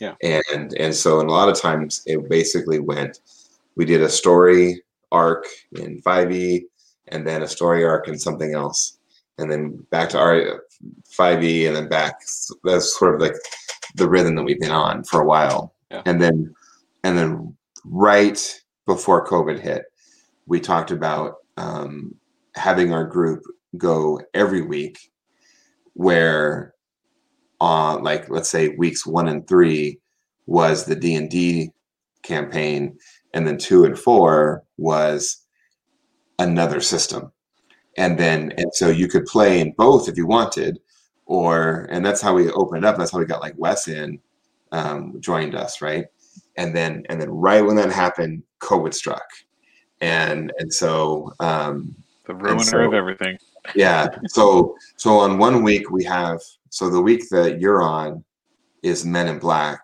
Yeah. And and so and a lot of times it basically went. We did a story arc in 5e, and then a story arc in something else, and then back to our 5e, and then back. That's sort of like the rhythm that we've been on for a while Yeah. and then and then right before covid hit we talked about um, having our group go every week where on like let's say weeks one and three was the d&d campaign and then two and four was another system. And then and so you could play in both if you wanted or and that's how we opened up. That's how we got like wes in um, joined us right? And then and then right when that happened covid struck and and so um The ruiner so- of everything. yeah so so on one week we have so the week that you're on is men in black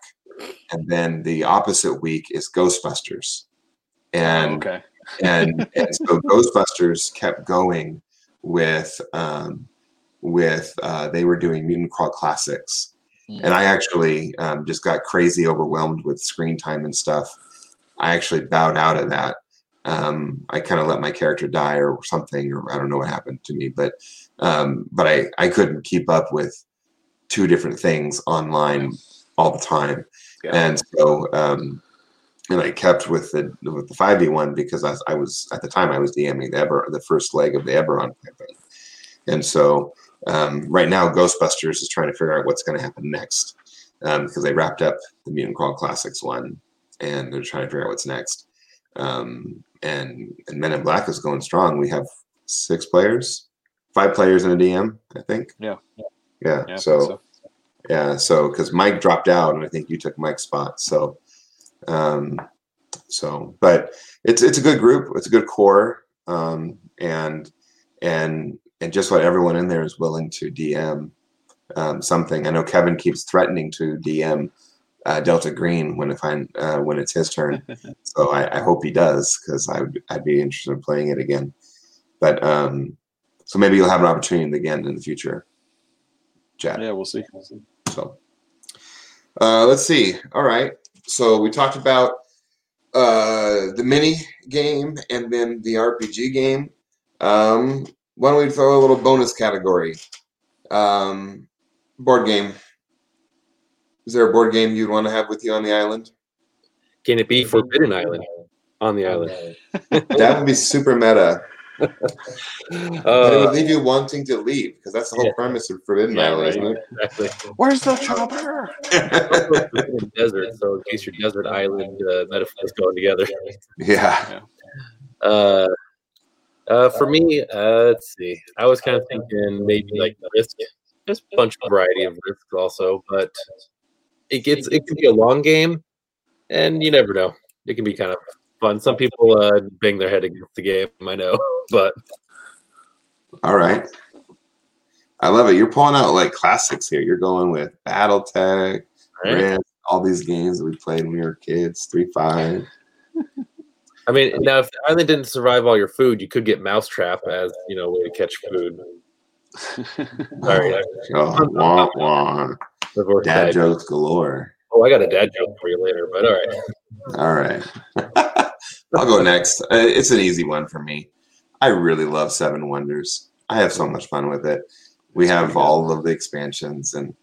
and then the opposite week is ghostbusters and okay. and, [laughs] and so Ghostbusters kept going with um, with uh, they were doing Mutant Crawl Classics, and I actually um, just got crazy overwhelmed with screen time and stuff. I actually bowed out of that. Um, I kind of let my character die or something, or I don't know what happened to me, but um, but I I couldn't keep up with two different things online all the time, Yeah. and so um, and I kept with the with the five v one because I, was- I was at the time I was DMing the Eber the first leg of the Eberron campaign, and so um, right now Ghostbusters is trying to figure out what's going to happen next um, because they wrapped up the Mutant Crawl Classics one and they're trying to figure out what's next. Um, and and Men in Black is going strong. We have six players, five players in a DM, I think. Yeah. Yeah. Yeah, think so yeah, so because Mike dropped out, and I think you took Mike's spot. So, um, so but it's it's a good group. It's a good core, um, and and and just what everyone in there is willing to DM um, something. I know Kevin keeps threatening to DM uh, Delta Green when if I uh, when it's his turn. [laughs] so I, I hope he does because I would I'd be interested in playing it again. But um, so maybe you'll have an opportunity again in the future. Chad. Yeah, we'll see. So uh, let's see. All right. So we talked about uh, the mini game and then the RPG game. Um, why don't we throw a little bonus category? Um, board game. Is there a board game you'd want to have with you on the island? Can it be Forbidden Island on the [laughs] island? That would be super meta. But it Uh, would leave you wanting to leave because that's the whole Yeah. premise of Forbidden Yeah, Island, right. isn't it? exactly. Where's the chopper? Desert, so in case your desert island uh, is going together. yeah. Uh, uh, for me, uh, let's see. I was kind of thinking maybe like risk, just a bunch of variety of risks also, but it gets it can be a long game, and you never know. It can be kind of fun. Some people uh, bang their head against the game, I know, [laughs] but All right. I love it. You're pulling out like classics here. You're going with BattleTech, right? Risk, all these games that we played when we were kids. Three five. [laughs] I mean, now if the island didn't survive all your food, you could get Mousetrap as you know a way to catch food. [laughs] Sorry, I- Oh, wah, wah. Before Dad dad jokes galore. Oh, I got a dad joke for you later, but all right. All right. [laughs] I'll go next. Uh, It's an easy one for me. I really love Seven Wonders. I have so much fun with it. We have all of the expansions, and,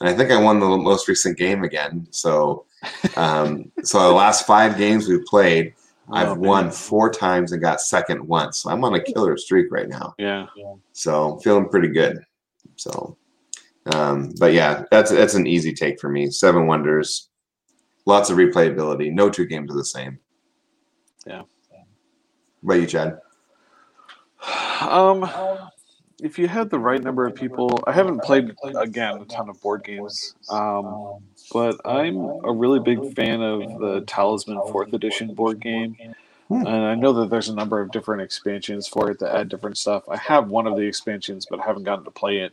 and I think I won the most recent game again. So, um, [laughs] so the last five games we've played, I've Oh, won four times and got second once. So I'm on a killer streak right now. Yeah. So feeling pretty good. So, um, but yeah, that's that's an easy take for me. Seven Wonders, lots of replayability. No two games are the same. Yeah. What about you, Chad? Um, if you had the right number of people, I haven't played again a ton of board games. Um, but I'm a really big fan of the Talisman Fourth Edition board game. And I know that there's a number of different expansions for it that add different stuff. I have one of the expansions, but I haven't gotten to play it.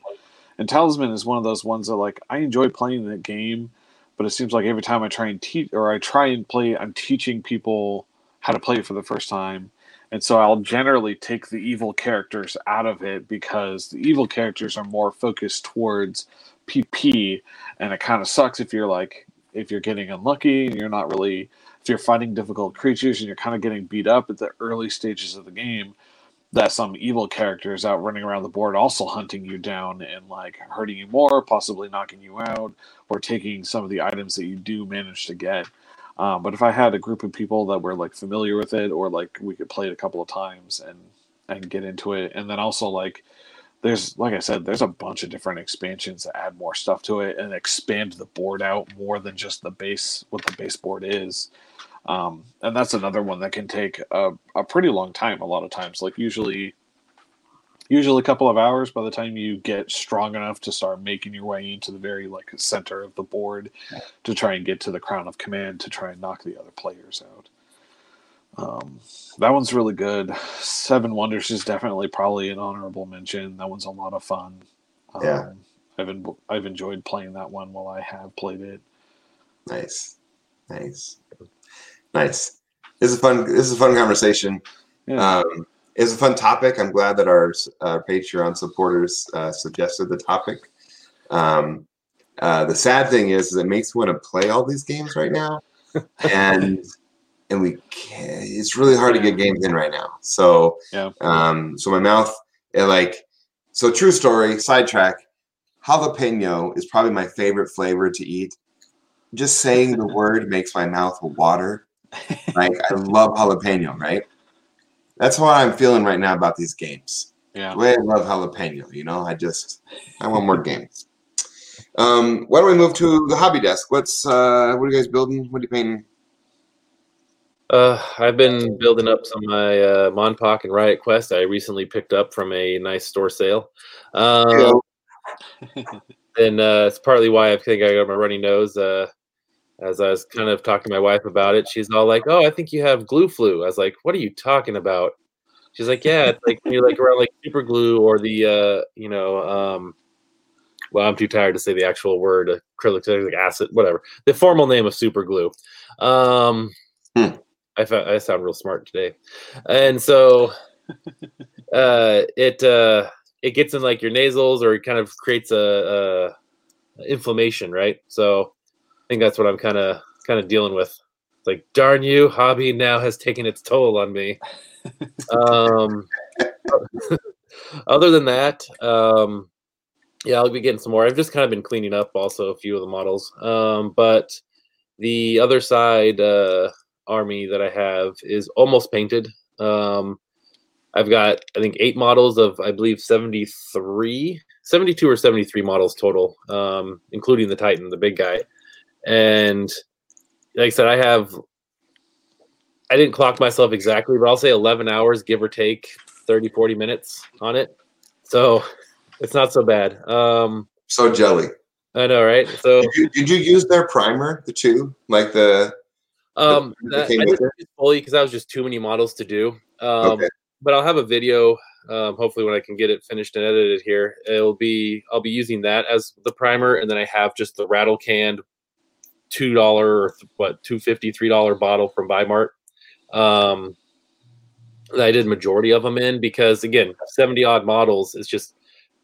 And Talisman is one of those ones that like I enjoy playing the game, but it seems like every time I try and teach or I try and play, I'm teaching people how to play it for the first time. And so I'll generally take the evil characters out of it because the evil characters are more focused towards PP, and it kind of sucks if you're like if you're getting unlucky and you're not really if you're fighting difficult creatures and you're kind of getting beat up at the early stages of the game that some evil characters out running around the board also hunting you down and like hurting you more possibly knocking you out or taking some of the items that you do manage to get um, but if i had a group of people that were like familiar with it or like we could play it a couple of times and and get into it and then also like there's like I said, there's a bunch of different expansions that add more stuff to it and expand the board out more than just the base what the base board is. Um, and that's another one that can take a, a pretty long time a lot of times. Like usually usually a couple of hours by the time you get strong enough to start making your way into the very like center of the board to try and get to the crown of command to try and knock the other players out. Um, that one's really good. Seven Wonders is definitely probably an honorable mention. That one's a lot of fun. Um, Yeah. I've en- I've enjoyed playing that one while I have played it. Nice, nice, nice. This is a fun. This is a fun conversation. Yeah. Um, it's a fun topic. I'm glad that our uh, Patreon supporters uh, suggested the topic. Um, uh, the sad thing is, is it makes me want to play all these games right now, [laughs] and and we can't, it's really hard to get games in right now. So Yeah. um, so my mouth it like so true story sidetrack. Jalapeno is probably my favorite flavor to eat. Just saying the [laughs] word makes my mouth water. Like I love jalapeno, right? That's what I'm feeling right now about these games. yeah. The way I love jalapeno, you know, I just I want more games. Um, why don't we move to the hobby desk? What's uh what are you guys building? What are you painting? Uh, I've been building up some of my uh, MonPoc and Riot Quest. I recently picked up from a nice store sale. Um, and uh, it's partly why I think I got my runny nose. Uh, as I was kind of talking to my wife about it, she's all like, "Oh, I think you have glue flu." I was like, "What are you talking about?" She's like, "Yeah, it's like you're like around like super glue or the uh, you know, um, well, I'm too tired to say the actual word acrylic acid, whatever the formal name of super glue." Um, Hmm. I found, I sound real smart today, and so [laughs] uh, it uh, it gets in like your nasals or it kind of creates a, a inflammation, right? So think that's what I'm kind of kind of dealing with. It's like, darn you, hobby now has taken its toll on me. um, [laughs] other than that, um, yeah, I'll be getting some more. I've just kind of been cleaning up also a few of the models. Um, but the other side uh, army that I have is almost painted. Um, I've got, I think, eight models of, I believe, 73, 72 or 73 models total, um, including the Titan, the big guy. And like I said, I have, I didn't clock myself exactly, but I'll say 11 hours, give or take 30, 40 minutes on it. So it's not so bad. Um, So jelly. I know, right? So, Did you, did you use their primer, the two? Like the um, the that, I didn't fully because that was just too many models to do. Um, Okay. but I'll have a video. Um, hopefully, when I can get it finished and edited here, it'll be I'll be using that as the primer, and then I have just the rattle canned two dollar or what two fifty three dollar bottle from Bi-Mart. Um, that I did majority of them in because again, seventy odd models is just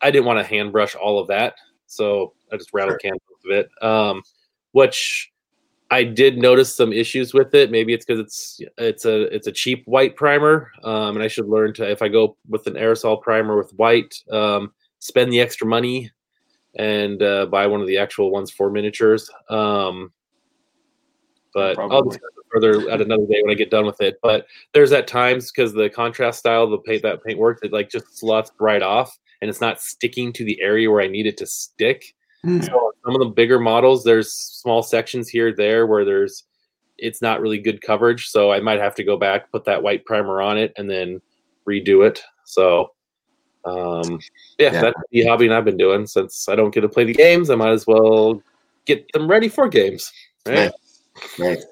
I didn't want to hand brush all of that, so I just rattle Sure. most of it. Um, which I did notice some issues with it. Maybe it's because it's it's a it's a cheap white primer, um, and I should learn to if I go with an aerosol primer with white, um, spend the extra money and uh, buy one of the actual ones for miniatures. Um, but I'll discuss it further at another day when I get done with it. But there's at times because the contrast style, the paint that paint works, it like just slots right off, and it's not sticking to the area where I need it to stick. So some of the bigger models, there's small sections here there where there's it's not really good coverage. So I might have to go back, put that white primer on it, and then redo it. So um yeah, Yeah. that's the hobby I've been doing since I don't get to play the games. I might as well get them ready for games. Right? Nice. Nice.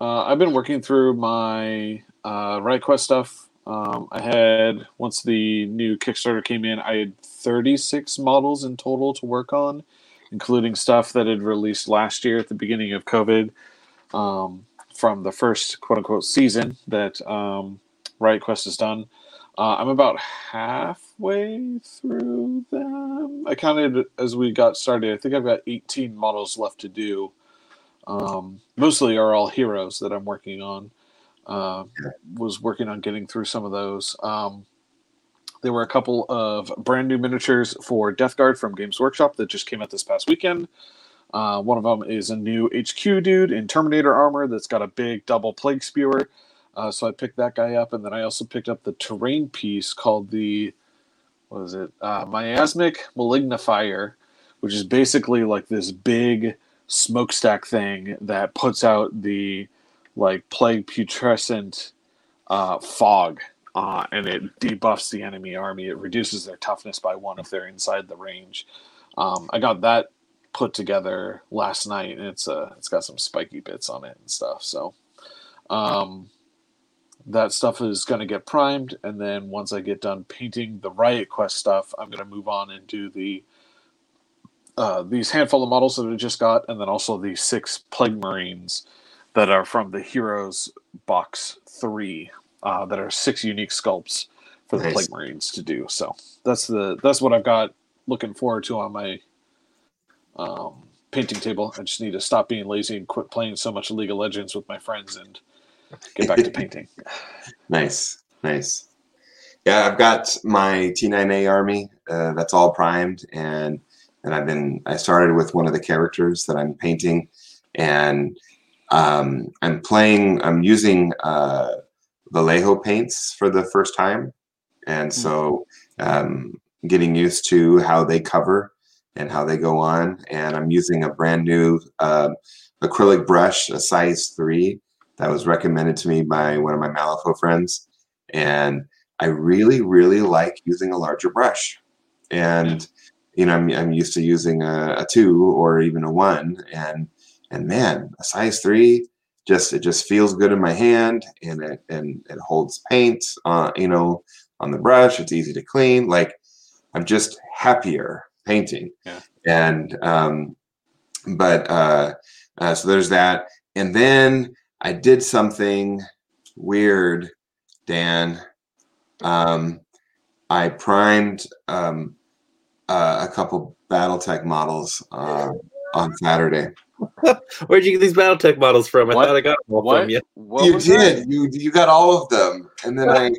Uh, I've been working through my uh, Riot Quest stuff. Um, I had once the new Kickstarter came in, I had 36 models in total to work on, including stuff that had released last year at the beginning of COVID um, from the first quote unquote season that um, Riot Quest has done. Uh, I'm about halfway through them. I counted as we got started. I think I've got 18 models left to do. Um, mostly are all heroes that I'm working on. Uh, was working on getting through some of those. Um, there were a couple of brand new miniatures for Death Guard from Games Workshop that just came out this past weekend. Uh, one of them is a new HQ dude in Terminator armor that's got a big double plague spewer. Uh, so I picked that guy up, and then I also picked up the terrain piece called the what is it? Uh, Miasmic Malignifier, which is basically like this big smokestack thing that puts out the like plague putrescent uh, fog, uh, and it debuffs the enemy army. It reduces their toughness by one if they're inside the range. Um, I got that put together last night, and it's uh, it's got some spiky bits on it and stuff. So. Um, that stuff is going to get primed and then once i get done painting the riot quest stuff i'm going to move on and do the uh, these handful of models that i just got and then also the six plague marines that are from the heroes box three uh, that are six unique sculpts for the Nice. plague marines to do so that's the that's what i've got looking forward to on my um, painting table i just need to stop being lazy and quit playing so much league of legends with my friends and get back to [laughs] painting Nice, nice. Yeah, I've got my T9A army. Uh, that's all primed, and and I've been. I started with one of the characters that I'm painting, and um, I'm playing. I'm using uh, Vallejo paints for the first time, and so um, getting used to how they cover and how they go on. And I'm using a brand new uh, acrylic brush, a size three that was recommended to me by one of my Malifaux friends. And I really, really like using a larger brush. And, you know, I'm, I'm used to using a, a two or even a one. And, and man, a size three just, it just feels good in my hand and it, and it holds paint, uh, you know, on the brush. It's easy to clean. Like I'm just happier painting. Yeah. And, um, but, uh, uh, so there's that. And then I did something weird, Dan. Um, I primed um, uh, a couple BattleTech models uh, [laughs] on Saturday. Where'd you get these BattleTech models from? I What? thought I got them all what, from you. what you did. that? You you got all of them, and then I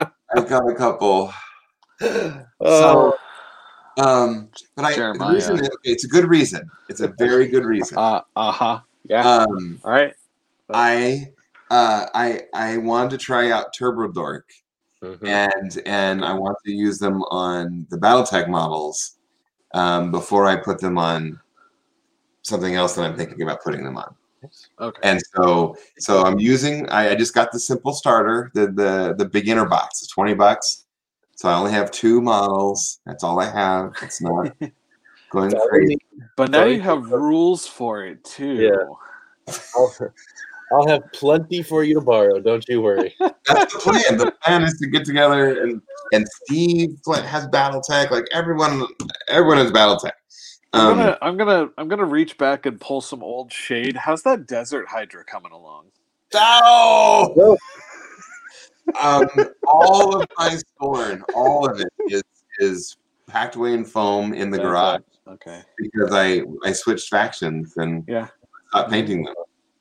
[laughs] I got a couple. Oh, Um, but I the reason is, okay, it's a good reason. It's a very good reason. Uh huh. Yeah. Um, All right. I uh, I I wanted to try out Turbo Dork. Mhm. and and I want to use them on the BattleTech models um, before I put them on something else that I'm thinking about putting them on. Okay. And so so I'm using I, I just got the simple starter, the the the beginner box. It's 20 bucks. So I only have two models. That's all I have. It's not [laughs] going That's crazy. but now you have rules for it too. Yeah. [laughs] I'll, I'll have plenty for you to borrow. Don't you worry. [laughs] That's the plan. The plan is to get together and and Steve Flint has BattleTech. Like everyone everyone has BattleTech. I'm Um, gonna, I'm gonna, I'm gonna reach back and pull some old shade. How's that desert hydra coming along? No! um, all of my Skorne, all of it is is packed away in foam in the That's garage it. Okay. because I I switched factions and Yeah. stopped painting them.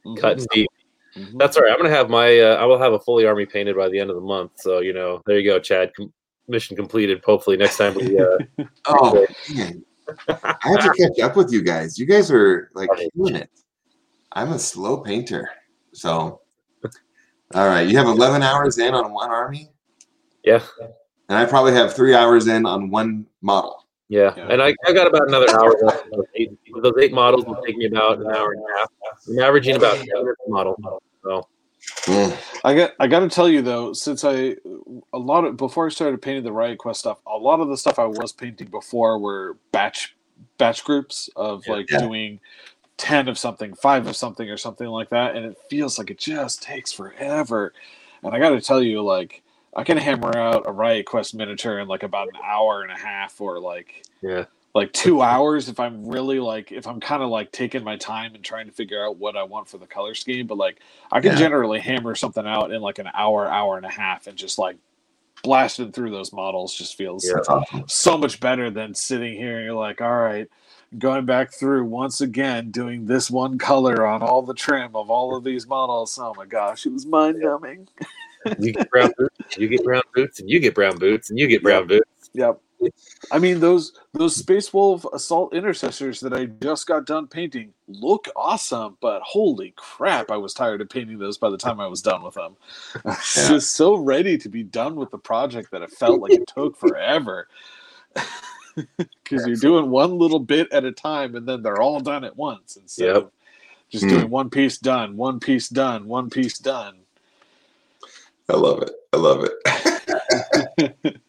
Mhm. Cutting deep. Mhm. That's all right. I'm gonna have my. Uh, I will have a fully army painted by the end of the month. So you know, there you go, Chad. Com- mission completed. Hopefully next time we. Uh, [laughs] Oh [laughs] man, [laughs] I have to catch up with you guys. You guys are like Right. killing it. I'm a slow painter, so. All right, you have 11 hours in on one army, yeah, and I probably have three hours in on one model. yeah, Yeah. And I, I got about another hour. left. Those eight, those eight models will take me about an hour and a half. I'm averaging about a model. So Mm. I got, I got to tell you though, since I, a lot of before I started painting the Riot Quest stuff, a lot of the stuff I was painting before were batch, batch groups of Yeah. like Yeah. doing 10 of something, five of something, or something like that. And it feels like it just takes forever. And I got to tell you, like, I can hammer out a Riot Quest miniature in like about an hour and a half or like Yeah. Like two [laughs] hours if I'm really like if I'm kind of like taking my time and trying to figure out what I want for the color scheme. But like I can Yeah. generally hammer something out in like an hour, hour and a half, and just like blasting through those models just feels Yeah. [laughs] So much better than sitting here and you're like, all right, going back through once again, doing this one color on all the trim of all of these models. Oh my gosh, it was mind numbing. You get brown [laughs] boots, you get brown boots, and you get brown boots, and you get brown boots. Yep. [laughs] I mean those those Space Wolf assault intercessors that I just got done painting look awesome, but holy crap, I was tired of painting those by the time I was done with them. I was [laughs] Yeah. just so ready to be done with the project that it felt like it took forever. [laughs] Because you're doing one little bit at a time and then they're all done at once instead Yep. of just Hmm. doing one piece done, one piece done, one piece done. I love it. I love it.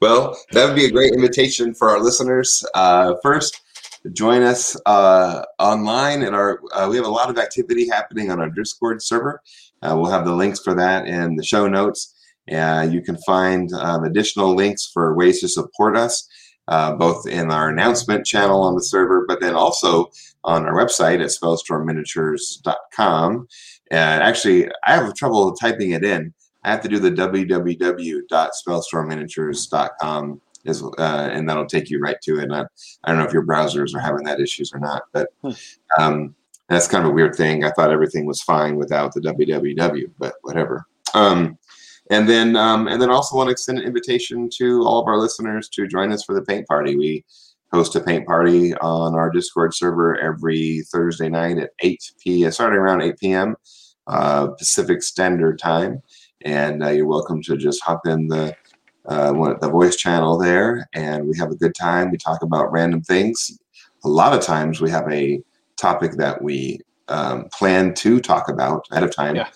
Well, that would be a great invitation for our listeners. Uh, first, join us uh, online and our. Uh, we have a lot of activity happening on our Discord server. Uh, we'll have the links for that in the show notes. Uh, you can find um, additional links for ways to support us, uh, both in our announcement channel on the server, but then also on our website at spellstormminiatures.com. And actually, I have trouble typing it in. I have to do the www.spellstormminiatures.com is, uh, and that'll take you right to it. And I, I don't know if your browsers are having that issues or not, but Hmm. um, that's kind of a weird thing. I thought everything was fine without the www, but whatever. Um, and then, um, and then also want to extend an invitation to all of our listeners to join us for the paint party. We host a paint party on our Discord server every Thursday night at 8 p. starting around 8 p.m. Uh, Pacific Standard Time and uh, you're welcome to just hop in the uh, one, the voice channel there, and we have a good time. We talk about random things. A lot of times, we have a topic that we um, plan to talk about ahead of time, Yeah.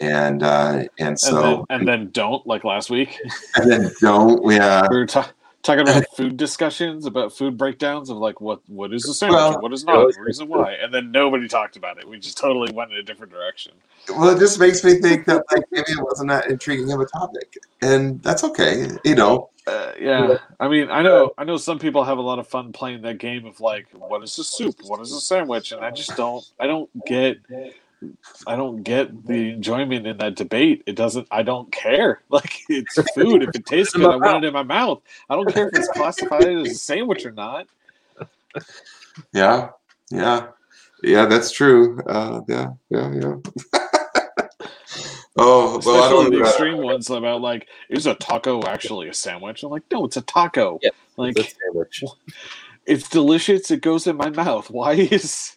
and uh, and And, so then, and then don't like last week. [laughs] and then don't we? Uh, we were ta- talking about [laughs] food discussions about food breakdowns of like what what is a sandwich Well, what is not the reason why and then nobody talked about it. We just totally went in a different direction. Well, it just makes me think that like maybe it wasn't that intriguing of a topic, and that's okay. You know, uh, yeah. I mean i know i know some people have a lot of fun playing that game of like what is a soup? What is a sandwich? And i just don't i don't get i don't get the enjoyment in that debate it doesn't i don't care [laughs] like it's food if it tastes good i want it in my mouth i don't care if it's classified as a sandwich or not yeah, yeah, yeah. That's true. Uh, yeah, yeah, yeah. [laughs] oh Especially well, I don't. the Uh, extreme ones about like, is a taco actually a sandwich? I'm like, no, it's a taco. Yeah, like It's a sandwich. [laughs] it's delicious. It goes in my mouth. Why is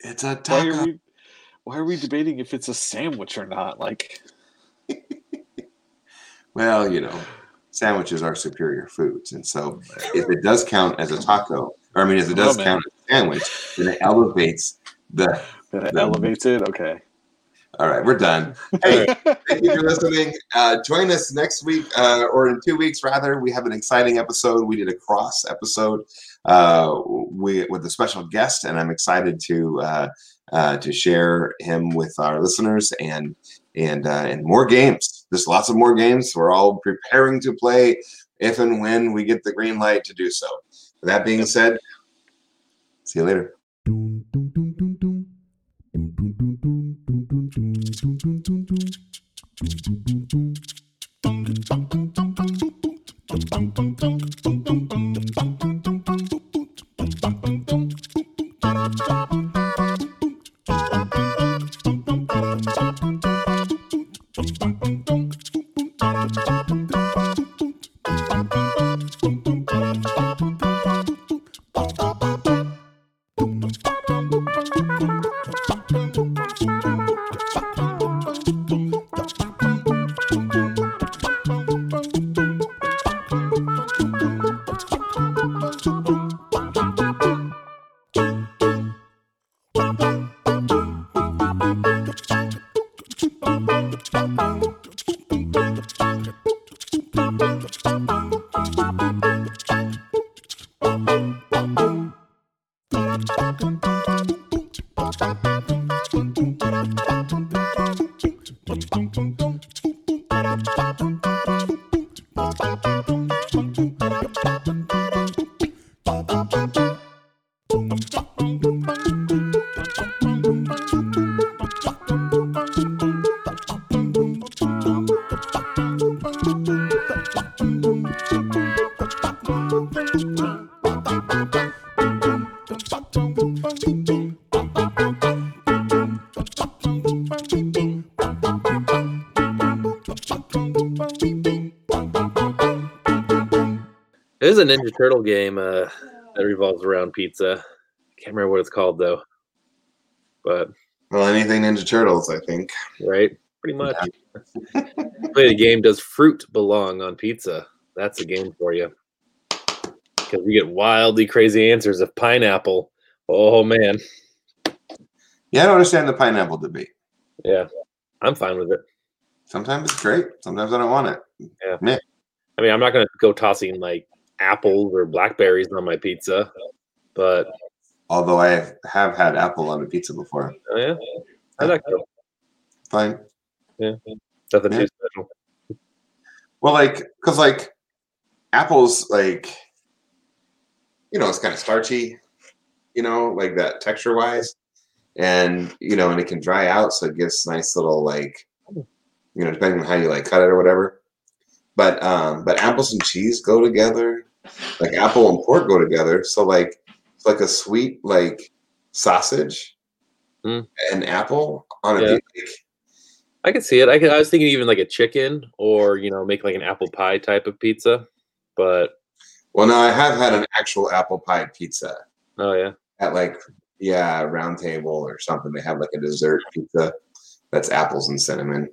it's a why are taco. Why are we debating if it's a sandwich or not? Like, [laughs] Well, you know, sandwiches are superior foods, and so if it does count as a taco, or I mean, if it does Oh, count as a sandwich, then it elevates the. that it No. elevates it. Okay. All right, we're done. Hey, [laughs] thank you for listening. Uh, join us next week, uh, or in two weeks, rather. We have an exciting episode. We did a cross episode uh, we, with a special guest, and I'm excited to uh, uh, to share him with our listeners and and uh, and more games. There's lots of more games. We're all preparing to play if and when we get the green light to do so. With that being said, see you later. A Ninja Turtle game uh, that revolves around pizza. Can't remember what it's called though. But Well, anything Ninja Turtles, I think. right, pretty much. [laughs] Play the game. Does fruit belong on pizza? That's a game for you. Because you get wildly crazy answers of pineapple. Oh man, Yeah, I don't understand the pineapple debate. yeah, I'm fine with it. Sometimes it's great. Sometimes I don't want it. Yeah. I mean, I'm not gonna go tossing like apples or blackberries on my pizza, but Although I have had apple on a pizza before. oh yeah, I like that. Fine. Yeah, nothing Yeah. too special. Well, like, cause like apples, like, you know, it's kind of starchy, you know, like that texture wise, and you know, and it can dry out, so it gives nice little like, you know, depending on how you like cut it or whatever. But um, but apples and cheese go together, like apple and pork go together. So like, it's like a sweet like sausage Mm. and apple on a Yeah. pizza. I could see it. I could, I was thinking even like a chicken or you know make like an apple pie type of pizza, but Well, no, I have had an actual apple pie pizza. oh yeah, at like yeah round table or something they have like a dessert pizza that's apples and cinnamon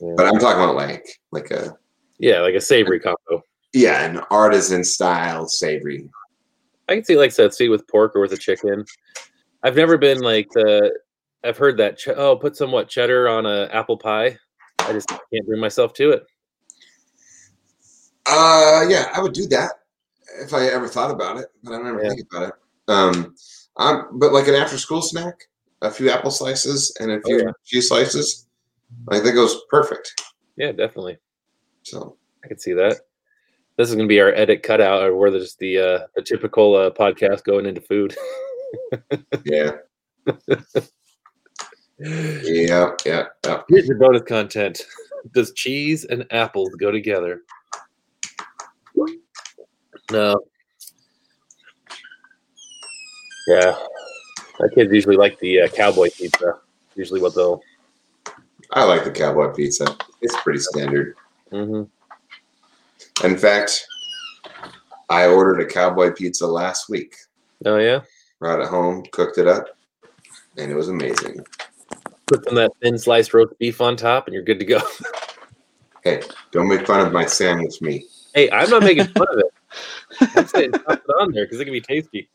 Yeah. but i'm talking about like like a yeah, like a savory combo. Yeah an artisan style savory I can see like said with pork or with a chicken. I've never been like the. I've heard that ch- oh put some what cheddar on a apple pie. I just can't bring myself to it. uh yeah i would do that if i ever thought about it but i never Yeah. think about it um I'm, but like an after school snack a few apple slices and a few Oh, yeah. cheese slices like that goes perfect Yeah, definitely. so I can see that. This is gonna be our edit cutout, or where there's the uh, the typical uh, podcast going into food. [laughs] yeah yeah yeah yeah Here's your bonus content. Does cheese and apples go together? No. Yeah. My kids usually like the uh, cowboy pizza. Usually what they'll. i like the cowboy pizza it's pretty standard hmm In fact, I ordered a cowboy pizza last week. Oh yeah. Brought it home, cooked it up, and it was amazing. Put some of that thin sliced roast beef on top, and you're good to go. [laughs] Hey, don't make fun of my sandwich meat. hey, I'm not making fun of it. I'm saying toss it on there because it can be tasty.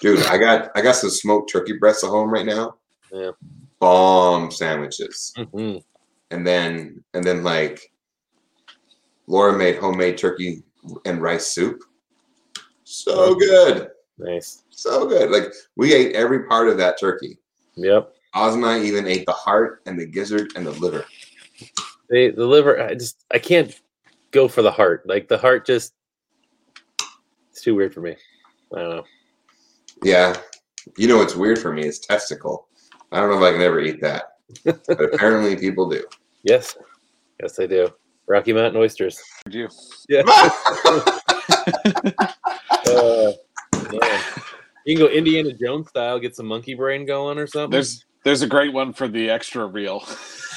Dude, I got I got some smoked turkey breasts at home right now. Yeah. Bomb sandwiches. hmm And then and then like Laura made homemade turkey and rice soup. So good. Nice. So good. Like we ate every part of that turkey. Yep. Ozma even ate the heart and the gizzard and the liver. They, the liver, I just I can't go for the heart. Like the heart just it's too weird for me. I don't know. Yeah. You know what's weird for me is testicle. I don't know if I can ever eat that. but [laughs] apparently people do. Yes. Yes, they do. Rocky Mountain oysters. You. Yeah. Uh, [laughs] [laughs] man. You can go Indiana Jones style, get some monkey brain going or something. There's there's a great one for the extra reel.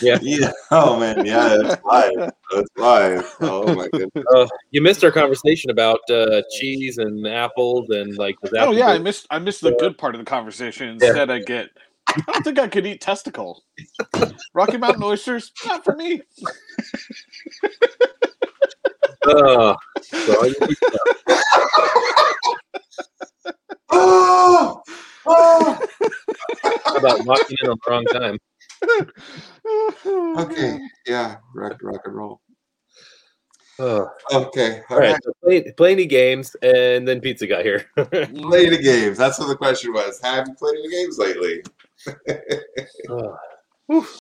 yeah. [laughs] yeah. Oh man, yeah, that's live. That's live. Oh my goodness. Uh, you missed our conversation about uh, cheese and apples and like. does Oh apple yeah, I missed I missed the good part of the conversation. Instead, I get. I don't think I could eat testicle. Rocky Mountain oysters, not for me. Oh, so all you need to Oh, oh. about walking in on the wrong time. Okay. Yeah. Rock, rock and roll. Oh. Okay. All right, so play, play any games, and then pizza got here. [laughs] Play the games. That's what the question was. Have you played any games lately? [laughs] Oh.